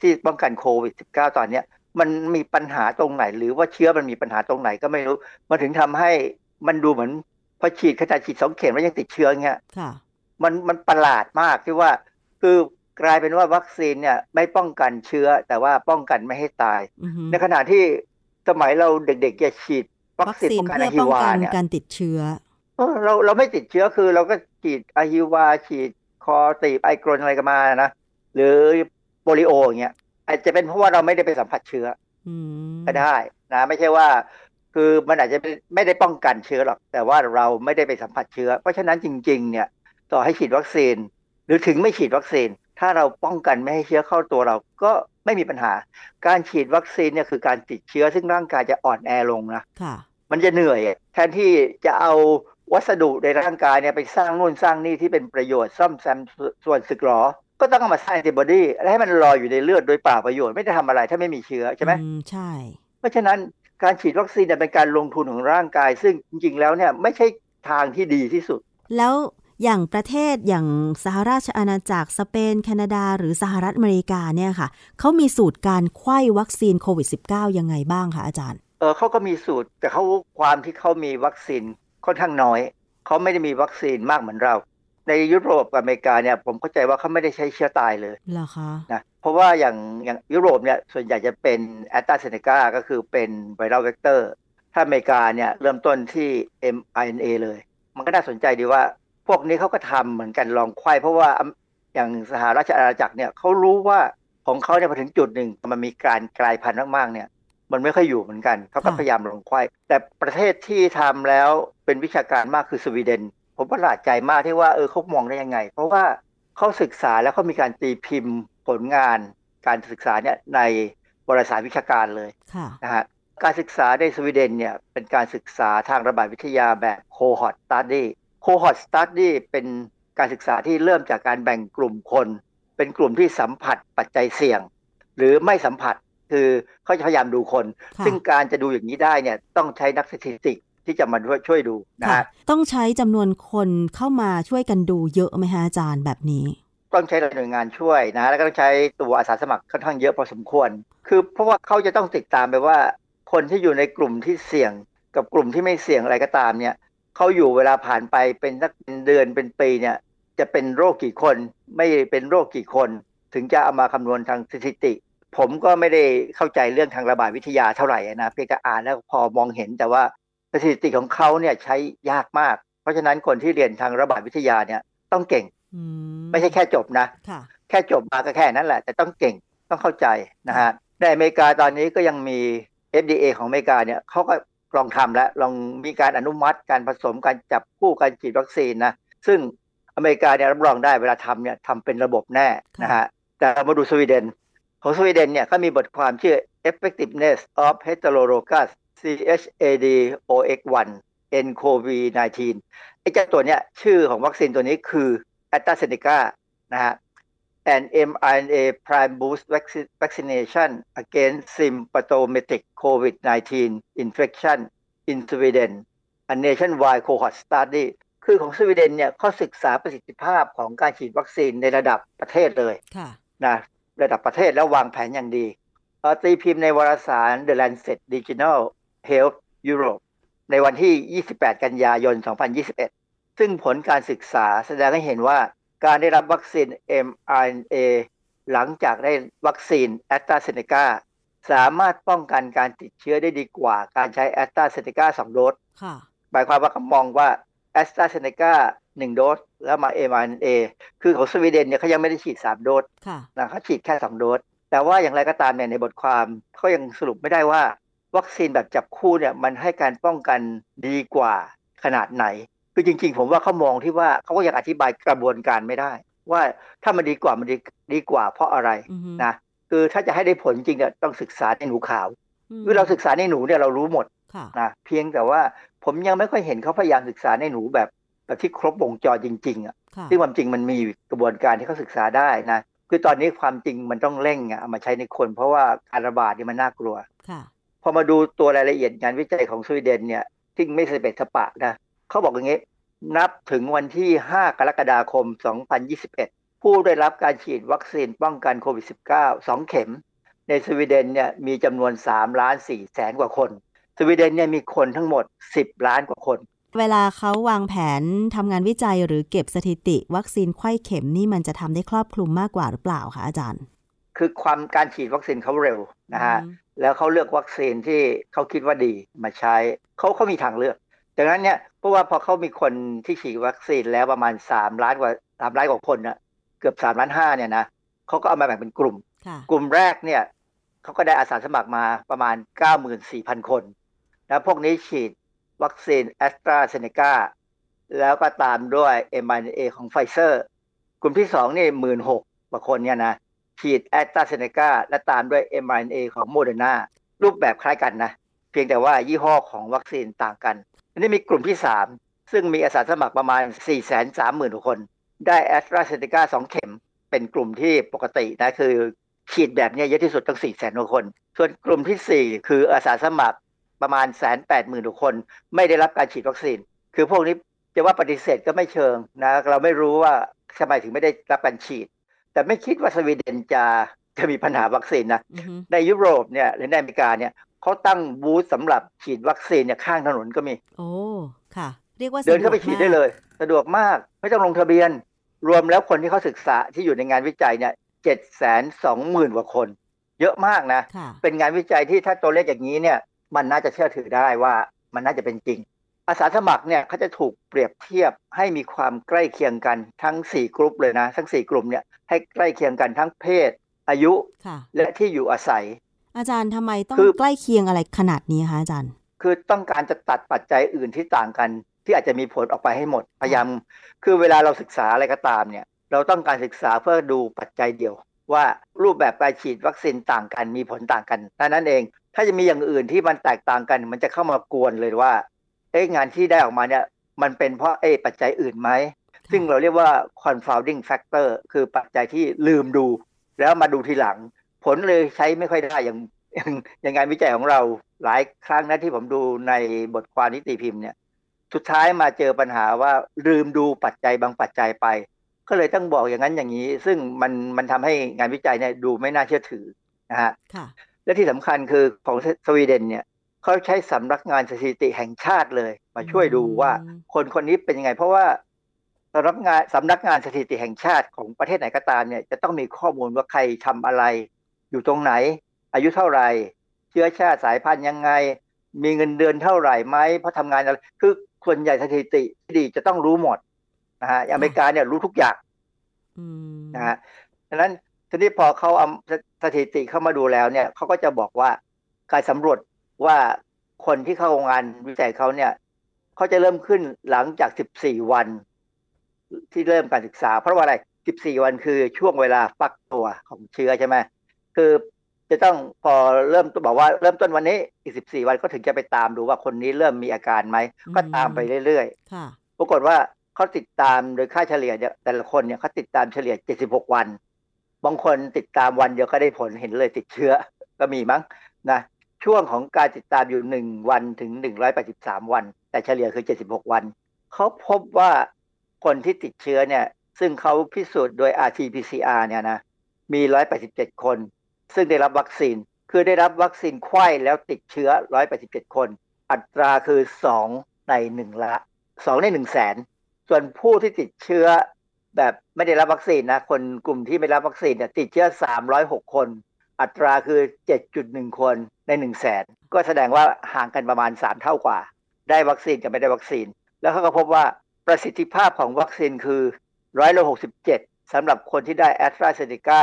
[SPEAKER 8] ที่ป้องกันโควิด -19 ตอนเนี้ยมันมีปัญหาตรงไหน หรือว่าเชื้อมันมีปัญหาตรงไหนก็ไม่รู้มันถึงทำให้มันดูเหมือนพอฉีดขนาดฉีดสองเข็มแล้วยังติดเชื้อเงี้ย
[SPEAKER 2] ค่ะ
[SPEAKER 8] มันมันประหลาดมากที่ว่า คือกลายเป็นว่าวัคซีนเนี่ยไม่ป้องกันเชื้อแต่ว่าป้องกันไม่ให้ตาย
[SPEAKER 2] อือฮึ
[SPEAKER 8] ในขณะที่ สมัยเราเด็กๆจะฉีดวัค
[SPEAKER 2] วัค
[SPEAKER 8] ซีน
[SPEAKER 2] ซีน
[SPEAKER 8] ป้องกัน
[SPEAKER 2] เพื่
[SPEAKER 8] อะ
[SPEAKER 2] อ
[SPEAKER 8] ฮิ
[SPEAKER 2] ป้อง
[SPEAKER 8] วา
[SPEAKER 2] กัน
[SPEAKER 8] เนี่ย
[SPEAKER 2] การติดเชื้อ
[SPEAKER 8] เออเราเราไม่ติดเชื้อคือเราก็ฉีดอะฮิวา ฉีดคอตีบไอกรนอะไรกันมานะหรือโปลิโออย่างเงี้ยอาจจะเป็นเพราะว่าเราไม่ได้ไปสัมผัสเชื้อ
[SPEAKER 2] อืม
[SPEAKER 8] ก็ได้นะ ไม่ใช่ว่า คือมันอาจจะไม่ได้ป้องกันเชื้อหรอก แต่ว่าเราไม่ได้ไปสัมผัสเชื้อ เพราะฉะนั้นจริง ๆ เนี่ย ต่อให้ฉีดวัคซีน หรือถึงไม่ฉีดวัคซีน ถ้าเราป้องกันไม่ให้เชื้อเข้าตัวเราก็ ไม่มีปัญหา การฉีดวัคซีนเนี่ยคือการติดเชื้อซึ่งร่างกายจะอ่อนแอลงนะ
[SPEAKER 2] ค่ะ
[SPEAKER 8] มันจะเหนื่อยแทนที่จะเอาวัสดุในร่างกายเนี่ยไปสร้างนู่นสร้างนี่ที่เป็นประโยชน์ซ่อมแซมส่วนสึกหรอ ก็ต้องเอามาสร้างแอนติบอดีและให้มันรออยู่ในเลือดโดยเปล่าประโยชน์ไม่ได้ทำอะไรถ้าไม่มีเชื้อใช่ไหม
[SPEAKER 2] อืมใช่
[SPEAKER 8] เพราะฉะนั้นการฉีดวัคซีนเนี่ยเป็นการลงทุนของร่างกาย ซึ่งจริงๆแล้วเนี่ยไม่ใช่ทางที่ดีที่สุด
[SPEAKER 2] แล้ว อย่างประเทศอย่างสหราชอาณาจักรสเปน แคนาดา หรือสหรัฐอเมริกาเนี่ยค่ะเขามีสูตรการไข้วัคซีนโควิด -19 ยังไงบ้างคะอาจารย์
[SPEAKER 8] เออเขาก็มีสูตรแต่เขาความที่เขามีวัคซีนค่อนข้างน้อย เขาไม่ได้มีวัคซีนมากเหมือนเรา ในยุโรปกับอเมริกาเนี่ยผมเข้าใจว่าเขาไม่ได้ใช้เชื้อตายเลย
[SPEAKER 2] เหรอคะ
[SPEAKER 8] นะเพราะว่าอย่างอย่างยุโรปเนี่ยส่วนใหญ่จะเป็นแอตตาเซเนกาก็คือเป็นไวรัลเวกเตอร์ถ้าอเมริกาเนี่ยเริ่มต้นที่ mRNA เลย มันก็น่าสนใจดีว่าพ วกนี้เขาก็ทำเหมือนกันลองไข้เพราะว่าอย่างสหราชอาณาจักรเนี่ยเขารู้ว่าของเขาเนี่ยพอถึงจุดหนึ่งมันมีการกลายพันธุ์มากๆเนี่ย มันไม่ค่อยอยู่เหมือนกันเขาก็พยายามลงไข้แต่ประเทศที่ทำแล้วเป็นวิชาการมากคือสวีเดน ผมประหลาดใจมากที่ว่าเออเขามองได้ยังไง เพราะว่าเขาศึกษาแล้วเขามีการตีพิมพ์ผลงาน การศึกษาเนี่ยในวารสารวิชาการเลย
[SPEAKER 2] ค่ะ
[SPEAKER 8] นะฮะการศึกษาในสวีเดนเนี่ยเป็นการศึกษาทางระบาดวิทยาแบบ cohort study cohort study เป็นการศึกษาที่เริ่มจากการแบ่งกลุ่มคน เป็นกลุ่มที่สัมผัสปัจจัยเสี่ยง หรือไม่สัมผัสคือเขาจะพยายามดูคน
[SPEAKER 2] ค่ะ
[SPEAKER 8] ซึ่งการจะดูอย่างนี้ได้เนี่ยต้องใช้นักสถิติที่จะมาช่วยดูนะ
[SPEAKER 2] ค่ะ
[SPEAKER 8] ฮะ
[SPEAKER 2] ต้องใช้จำนวนคนเข้ามาช่วยกันดูเยอะไหมคะอาจารย์แบบนี้
[SPEAKER 8] ต้องใช้หน่วยงานช่วยนะแล้วก็ต้องใช้ตัวอาสาสมัครค่อนข้างเยอะพอสมควร คือเพราะว่าเขาจะต้องติดตามไปว่า คนที่อยู่ในกลุ่มที่เสี่ยง กับกลุ่มที่ไม่เสี่ยงอะไรก็ตามเนี่ย เขาอยู่เวลาผ่านไปเป็นสักเป็นเดือนเป็นปีเนี่ย จะเป็นโรคกี่คนไม่เป็นโรคกี่คน ถึงจะเอามาคำนวณทางสถิติ ผมก็ไม่ได้เข้าใจเรื่องทางระบาดวิทยาเท่าไหร่นะเพียงแต่อ่านแล้วพอมองเห็นแต่ว่าสถิติของเขาเนี่ยใช้ยากมาก เพราะฉะนั้นคนที่เรียนทางระบาดวิทยาเนี่ยต้องเก่ง
[SPEAKER 2] อืม
[SPEAKER 8] ไม่ใช่แค่จบนะ
[SPEAKER 2] ค่ะ
[SPEAKER 8] แค่จบมาก็แค่นั้นแหละ แต่ต้องเก่งต้องเข้าใจนะฮะในอเมริกาตอนนี้ก็ยังมี FDA ของอเมริกาเนี่ยเขาก็ ลองทำแล้วลองมีการอนุมัติการผสมการจับคู่การฉีดวัคซีนนะซึ่งอเมริกาเนี่ยรับรองได้เวลาทำเนี่ยทำเป็นระบบแน่นะฮะแต่เรามาดูสวีเดนของสวีเดนเนี่ยเขามีบทความชื่อ effectiveness of heterologous CHAD-OX1 nCoV-19 ไอ้เจ้าตัวเนี้ยชื่อของวัคซีนตัวนี้คือ a s t r a z e ซ e c a นะฮะ and mRNA prime boost vacci- vaccination against symptomatic COVID-19 infection in Sweden a nationwide cohort study คือของสวีเดนเนี่ยเขาศึกษาประสิทธิภาพของการฉีดวัคซีนในระดับประเทศเลย
[SPEAKER 2] ค่ะ
[SPEAKER 8] นะระดับประเทศแล้ววางแผนอย่างดีเอ่อตีพิมพ์ในวารสาร The Lancet Digital Health Europe ในวันที่ 28 กันยายน 2021 ซึ่งผลการศึกษาแสดงให้เห็นว่า การได้รับวัคซีน mRNA หลังจากได้วัคซีนแอสตราเซเนกาสามารถป้องกันการติดเชื้อได้ดีกว่า การใช้แอสตราเซเนกาสองโดส
[SPEAKER 2] ค่ะ
[SPEAKER 8] หมายความว่าเขามองว่าแอสตราเซเนกาหนึ่งโดส แล้วมา mRNA คือของสวีเดนเนี่ยเขายังไม่ได้ฉีด3โดส
[SPEAKER 2] ค่ะ
[SPEAKER 8] นะเขาฉีดแค่2โดส แต่ว่าอย่างไรก็ตามเนี่ยในบทความเขายังสรุปไม่ได้ว่า วัคซีนแบบจับคู่เนี่ยมันให้การป้องกันดีกว่าขนาดไหน คือจริง ๆ ผมว่าเขามองที่ว่าเขาก็ยังอธิบายกระบวนการไม่ได้ ว่าถ้ามันดีกว่ามันดีดีกว่าเพราะอะไร
[SPEAKER 2] อือฮึ
[SPEAKER 8] นะคือถ้าจะให้ได้ผลจริงเนี่ยต้องศึกษาในหนูขาว
[SPEAKER 2] ม
[SPEAKER 8] คือเราศึกษาในหนูเนี่ยเรารู้หมด
[SPEAKER 2] ค่ะ
[SPEAKER 8] นะเพียงแต่ว่าผมยังไม่ค่อยเห็นเขาพยายามศึกษาในหนูแบบแบบที่ครบวงจรจริงๆอะ
[SPEAKER 2] ค่ะ
[SPEAKER 8] ซึ่งความจริงมันมีกระบวนการที่เขาศึกษาได้นะคือตอนนี้ความจริงมันต้องเร่งอะเอามาใช้ในคน เพราะว่าการระบาดนี่มันน่ากลัว
[SPEAKER 2] ค่ะ
[SPEAKER 8] พอมาดูตัวรายละเอียดงานวิจัยของสวีเดนเนี่ยที่ไม่สเปะสปะนะ เขาบอกอย่างนี้ นับถึงวันที่ 5 กรกฎาคม 2021 ผู้ได้รับการฉีดวัคซีนป้องกันโควิด -19 2 เข็ม ในสวีเดนเนี่ยมีจำนวน3ล้าน4แสนกว่าคน สวีเดนเนี่ยมีคนทั้งหมด 10 ล้านกว่าคน
[SPEAKER 2] เวลาเขาวางแผนทำงานวิจัยหรือเก็บสถิติ วัคซีนไข้เข็มนี่มันจะทำได้ครอบคลุมมากกว่าหรือเปล่าคะอาจารย์
[SPEAKER 8] คือความการฉีดวัคซีนเขาเร็วนะฮะ
[SPEAKER 2] อืม
[SPEAKER 8] แล้วเขาเลือกวัคซีนที่เขาคิดว่าดีมาใช้เขาเขามีทางเลือก ดังนั้นเนี่ยเพราะว่าพอเขามีคนที่ฉีดวัคซีนแล้วประมาณ3ล้านกว่า3ล้านกว่าคนนะเกือบ3ล้านห้าเนี่ยนะเขาก็เอามาแบ่งเป็นกลุ่ม
[SPEAKER 2] ค่ะ
[SPEAKER 8] กลุ่มแรกเนี่ยเขาก็ได้อาสาสมัครมาประมาณ94,000คนนะพวกนี้ฉีดวัคซีนแอสตราเซเนกาแล้วก็ตามด้วย m r n a ของไฟเซอร์กลุ่มที่สองนี่หมื่นหกกว่าคนเนี่ยนะฉีดแอสตราเซเนกาและตามด้วย m r n a ของโมเดอร์นารูปแบบคล้ายกันนะ เพียงแต่ว่ายี่ห้อของวัคซีนต่างกัน อันนี้มีกลุ่มที่3ซึ่งมีอาสาสมัครประมาณ 4 3 0 0 0 0 คน ได้แอสตราเซเนกา2เข็ม เป็นกลุ่มที่ปกตินะคือฉีดแบบเนี้ยเยอะที่สุดตั้ง4 0 0 0 0 0กว่าคน ส่วนกลุ่มทีสี่ 4 คืออาสาสมัครประมาณแสนแปดหมื่นคน ไม่ได้รับการฉีดวัคซีน คือพวกนี้จะว่าปฏิเสธก็ไม่เชิงนะเราไม่รู้ว่าทำไมถึงไม่ได้รับการฉีด แต่ไม่คิดว่าสวีเดนจะจะมีปัญหาวัคซีนนะ
[SPEAKER 2] อือฮึ
[SPEAKER 8] ในยุโรปเนี่ยหรือในอเมริกาเนี่ย เขาตั้งบูธสำหรับฉีดวัคซีนเนี่ยข้างถนนก็มี
[SPEAKER 2] โอ้ ค่ะ เรียกว่า
[SPEAKER 8] เดินเข้าไปฉีดได้เลย สะดวกมากไม่ต้องลงทะเบียน รวมแล้วคนที่เขาศึกษาที่อยู่ในงานวิจัยเนี่ยเจ็ดแสนสองหมื่นกว่าคน เยอะมากนะ
[SPEAKER 2] ค่ะ
[SPEAKER 8] เป็นงานวิจัยที่ถ้าตัวเลขอย่างนี้เนี่ย มันน่าจะเชื่อถือได้ว่ามันน่าจะเป็นจริง อาสาสมัครเนี่ยเขาจะถูกเปรียบเทียบให้มีความใกล้เคียงกันทั้ง 4 กลุ่มเลยนะ ทั้ง 4 กลุ่มเนี่ยให้ใกล้เคียงกันทั้งเพศ อายุ
[SPEAKER 2] ค่ะ
[SPEAKER 8] และที่อยู่อาศัย
[SPEAKER 2] อาจารย์ทำไมต้อง
[SPEAKER 8] คือ
[SPEAKER 2] ใกล้เคียงอะไรขนาดนี้คะอาจารย์
[SPEAKER 8] คือต้องการจะตัดปัจจัยอื่นที่ต่างกัน ที่อาจจะมีผลออกไปให้หมดพยายามคือเวลาเราศึกษาอะไรก็ตามเนี่ย เราต้องการศึกษาเพื่อดูปัจจัยเดียว ว่ารูปแบบการฉีดวัคซีนต่างกันมีผลต่างกันเท่านั้นเอง ถ้าจะมีอย่างอื่นที่มันแตกต่างกัน มันจะเข้ามากวนเลยว่าเอ๊ะงานที่ได้ออกมาเนี่ยมันเป็นเพราะเอ๊ะปัจจัยอื่นไหมซึ่งเราเรียกว่า confounding factor คือปัจจัยที่ลืมดู แล้วมาดูทีหลัง ผลเลยใช้ไม่ค่อยได้อย่างอย่างอย่างงานวิจัยของเราหลายครั้งนะที่ผมดูในบทความนิติพิมพ์เนี่ย สุดท้ายมาเจอปัญหาว่าลืมดูปัจจัยบางปัจจัยไป ก็เลยต้องบอกอย่างนั้นอย่างนี้ ซึ่งมันมันทำให้งานวิจัยเนี่ยดูไม่น่าเชื่อถือนะฮะ
[SPEAKER 2] ค่ะ
[SPEAKER 8] และที่สำคัญคือของสวีเดนเนี่ยเขาใช้สำนักงานสถิติแห่งชาติเลย มาช่วยดูว่า
[SPEAKER 2] อืม
[SPEAKER 8] คนคนนี้เป็นยังไง เพราะว่าสำนักงานสำนักงานสถิติแห่งชาติของประเทศไหนก็ตามเนี่ยจะต้องมีข้อมูลว่าใครทำอะไร อยู่ตรงไหน อายุเท่าไหร่ เชื้อชาติสายพันธุ์ยังไง มีเงินเดือนเท่าไหร่ไหมเพราะทำงานอะไรคือส่วนใหญ่สถิติที่ดีจะต้องรู้หมดนะฮะอย่างอเมริกาเนี่ยรู้ทุกอย่าง
[SPEAKER 2] อืม
[SPEAKER 8] นะฮะดังนั้นทีนี้พอเขาเอาสถิติเข้ามาดูแล้วเนี่ยเขาก็จะบอกว่าการสำรวจว่าคนที่เข้างานวิจัยเขาเนี่ยเขาจะเริ่มขึ้นหลังจาก 14 วัน ที่เริ่มการศึกษา เพราะว่าอะไร 14 วันคือช่วงเวลาฟักตัวของเชื้อใช่ไหม คือจะต้องพอเริ่มบอกว่าเริ่มต้นวันนี้อีก14วันก็ถึงจะไปตามดูว่าคนนี้เริ่มมีอาการไหม ก็ตามไปเรื่อยๆ
[SPEAKER 2] ค่ะ
[SPEAKER 8] ปรากฏว่าเขาติดตามโดยค่าเฉลี่ยเนี่ยแต่ละคนเนี่ยเขาติดตามเฉลี่ย76วัน บางคนติดตามวันเดียวก็ได้ผลเห็นเลยติดเชื้อ ก็มีมั้งนะช่วงของการติดตามอยู่1วันถึง183วัน แต่เฉลี่ยคือ76วันเขาพบว่าคนที่ติดเชื้อเนี่ย ซึ่งเขาพิสูจน์โดย RT-PCR เนี่ยนะมี187คน ซึ่งได้รับวัคซีน คือได้รับวัคซีนไข้แล้วติดเชื้อ 187 คน อัตราคือ 2 ใน 1 ละ 2 ใน 1 แสน ส่วนผู้ที่ติดเชื้อแบบไม่ได้รับวัคซีนนะ คนกลุ่มที่ไม่รับวัคซีนเนี่ยติดเชื้อ 306 คน อัตราคือ 7.1 คนใน 1 แสน ก็แสดงว่าห่างกันประมาณ 3 เท่ากว่า ได้วัคซีนกับไม่ได้วัคซีน แล้วเขาก็พบว่าประสิทธิภาพของวัคซีนคือร้อยละ67สำหรับคนที่ได้แอสตราเซเนกา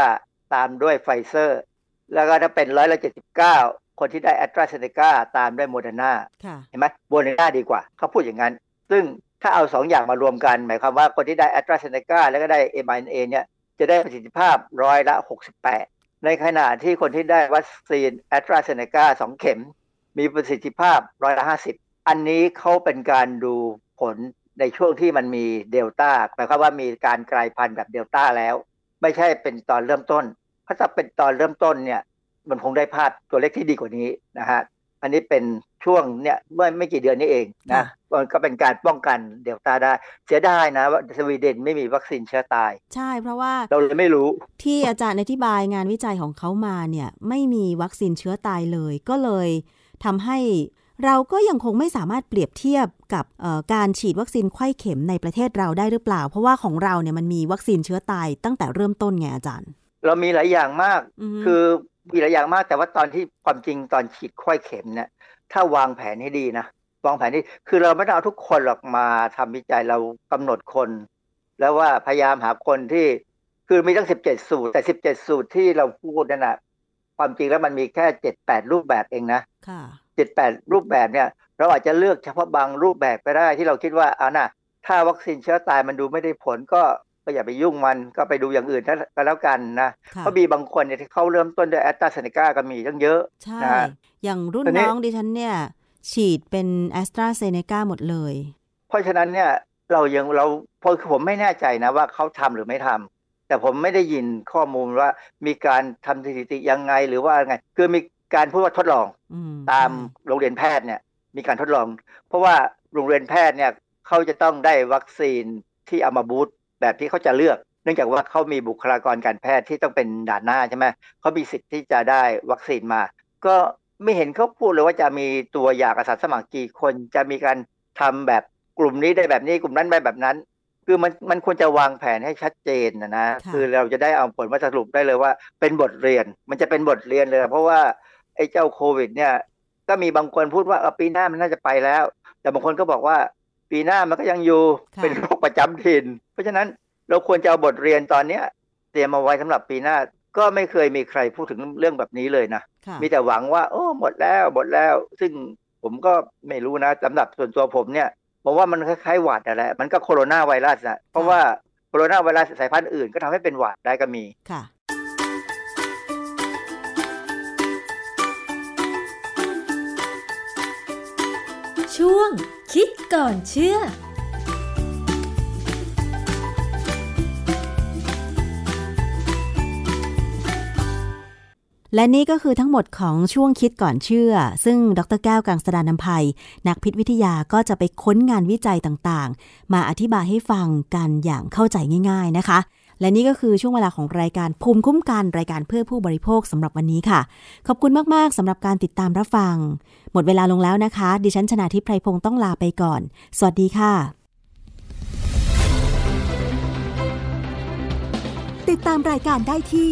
[SPEAKER 8] ตามด้วยไฟเซอร์ แล้วก็ถ้าเป็นร้อยละ79คนที่ได้แอสตราเซเนกาตามด้วยโมเดอร์นา
[SPEAKER 2] ค่ะ
[SPEAKER 8] เห็นไหมโมเดอร์นาดีกว่า เขาพูดอย่างนั้น ซึ่งถ้าเอาสองอย่างมารวมกัน หมายความว่าคนที่ได้แอสตราเซเนกาแล้วก็ได้เอ็มไอเอเนี่ยจะได้ประสิทธิภาพร้อยละ68ในขณะที่คนที่ได้วัคซีนแอสตราเซเนกาสองเข็ม มีประสิทธิภาพร้อยละ50อันนี้เขาเป็นการดูผลในช่วงที่มันมีเดลต้าหมายความว่ามีการกลายพันธุ์แบบเดลต้าแล้ว ไม่ใช่เป็นตอนเริ่มต้น เพราะถ้าเป็นตอนเริ่มต้นเนี่ย มันคงได้ภาพตัวเลขที่ดีกว่านี้นะฮะอันนี้เป็นช่วงเนี่ยเมื่อไม่กี่เดือนนี้เองนะมันก็เป็นการป้องกันเดลต้าได้ เสียดายนะว่าสวีเดนไม่มีวัคซีนเชื้อตาย
[SPEAKER 2] ใช่เพราะว่า
[SPEAKER 8] เราเลยไม่รู้
[SPEAKER 2] ที่อาจารย์อธิบายงานวิจัยของเขามาเนี่ยไม่มีวัคซีนเชื้อตายเลย ก็เลยทำให้เราก็ยังคงไม่สามารถเปรียบเทียบกับการฉีดวัคซีนไข้เข็มในประเทศเราได้หรือเปล่า เพราะว่าของเราเนี่ยมันมีวัคซีนเชื้อตายตั้งแต่เริ่มต้นไงอาจารย์
[SPEAKER 8] เรามีหลายอย่างมาก
[SPEAKER 2] อือฮึ
[SPEAKER 8] คือมีหลายอย่างมาก แต่ว่าตอนที่ความจริงตอนฉีดไข้เข็มเนี่ยถ้าวางแผนให้ดีนะวางแผนที่คือเราไม่ต้องเอาทุกคนหรอกมาทำวิจัยเรากำหนดคน แล้วว่าพยายามหาคนที่คือมีตั้ง17สูตร แต่17สูตรที่เราพูดนั่นนะความจริงแล้วมันมีแค่7-8รูปแบบเองนะ
[SPEAKER 2] ค่ะ
[SPEAKER 8] 78รูปแบบเนี่ย เราอาจจะเลือกเฉพาะบางรูปแบบก็ได้ที่เราคิดว่าเอาน่ะถ้าวัคซีนเชื้อตายมันดูไม่ได้ผลก็ ก็อย่าไปยุ่งมันก็ไปดูอย่างอื่นก็แล้วกันนะ
[SPEAKER 2] ค่ะ
[SPEAKER 8] เพราะมีบางคนเนี่ยที่เขาเริ่มต้นด้วยแอสตราเซเนกาก็มีตั้งเยอะ
[SPEAKER 2] ใช่
[SPEAKER 8] นะฮะ
[SPEAKER 2] อย่างรุ่น
[SPEAKER 8] ตอนนี้
[SPEAKER 2] น้องดิฉันเนี่ย ฉีดเป็นแอสตราเซเนกาหมดเลย
[SPEAKER 8] เพราะฉะนั้นเนี่ยเรายังเราเพราะผมไม่แน่ใจนะว่าเขาทำหรือไม่ทำแต่ผมไม่ได้ยินข้อมูลว่ามีการทำสถิติยังไงหรือว่าไง คือมีการพูดว่าทดลอง
[SPEAKER 2] อืม
[SPEAKER 8] ตามโรงเรียนแพทย์เนี่ย มีการทดลอง เพราะว่าโรงเรียนแพทย์เนี่ยเขาจะต้องได้วัคซีนที่เอามาบูสต์ แบบที่เขาจะเลือก เนื่องจากว่าเขามีบุคลากรการแพทย์ที่ต้องเป็นด่านหน้าใช่ไหมเขามีสิทธิ์ที่จะได้วัคซีนมา ก็ไม่เห็นเขาพูดเลยว่าจะมีตัวอย่างอาสาสมัครกี่คนจะมีการทำแบบกลุ่มนี้ได้แบบนี้กลุ่มนั้นได้แบบนั้น คือมันมันควรจะวางแผนให้ชัดเจนนะนะ
[SPEAKER 2] ค่ะ
[SPEAKER 8] คือเราจะได้เอาผลมาสรุปได้เลยว่า เป็นบทเรียนมันจะเป็นบทเรียนเลย เพราะว่าไอ้เจ้าโควิด เนี่ย ก็มีบางคนพูดว่าเออปีหน้ามันน่าจะไปแล้ว แต่บางคนก็บอกว่า ปีหน้ามันก็ยังอยู่
[SPEAKER 2] ค่ะ
[SPEAKER 8] เป็นโรคประจำถิ่นเพ ราะฉะนั้นเราควรจะเอาบทเรียนตอนเนี้ยเตรียมเอาไว้สำหรับปีหน้า ก็ไม่เคยมีใครพูดถึงเรื่องแบบนี้เลยนะ
[SPEAKER 2] ค่ะ
[SPEAKER 8] มีแต่หวังว่า โอ้หมดแล้วหมดแล้ว ซึ่งผมก็ไม่รู้นะสำหรับส่วนตัวผมเนี่ยผมว่ามันคล้ายๆหวัดอะแหละมันก็โคโรนาไวรัสนะเพราะว่าโคโรนาไวรัสสายพันธุ์อื่นก็ทำให้เป็นหวัดได้ก็มี
[SPEAKER 2] ค่ะ
[SPEAKER 7] ช่วงคิดก่อนเชื่อ
[SPEAKER 2] และนี่ก็คือทั้งหมดของช่วงคิดก่อนเชื่อ ซึ่งดรแก้วกังสดานนภัย นักพิษวิทยาก็จะไปค้นงานวิจัยต่างๆ มาอธิบายให้ฟังกันอย่างเข้าใจง่าย ๆนะคะ และนี่ก็คือช่วงเวลาของรายการภูมิคุ้มกันรายการเพื่อผู้บริโภคสำหรับวันนี้ค่ะ ขอบคุณมากๆสำหรับการติดตามรับฟัง หมดเวลาลงแล้วนะคะ ดิฉันชนะทิพไพรพงศ์ต้องลาไปก่อน สวัสดีค่ะ
[SPEAKER 9] ติดตามรายการได้ที่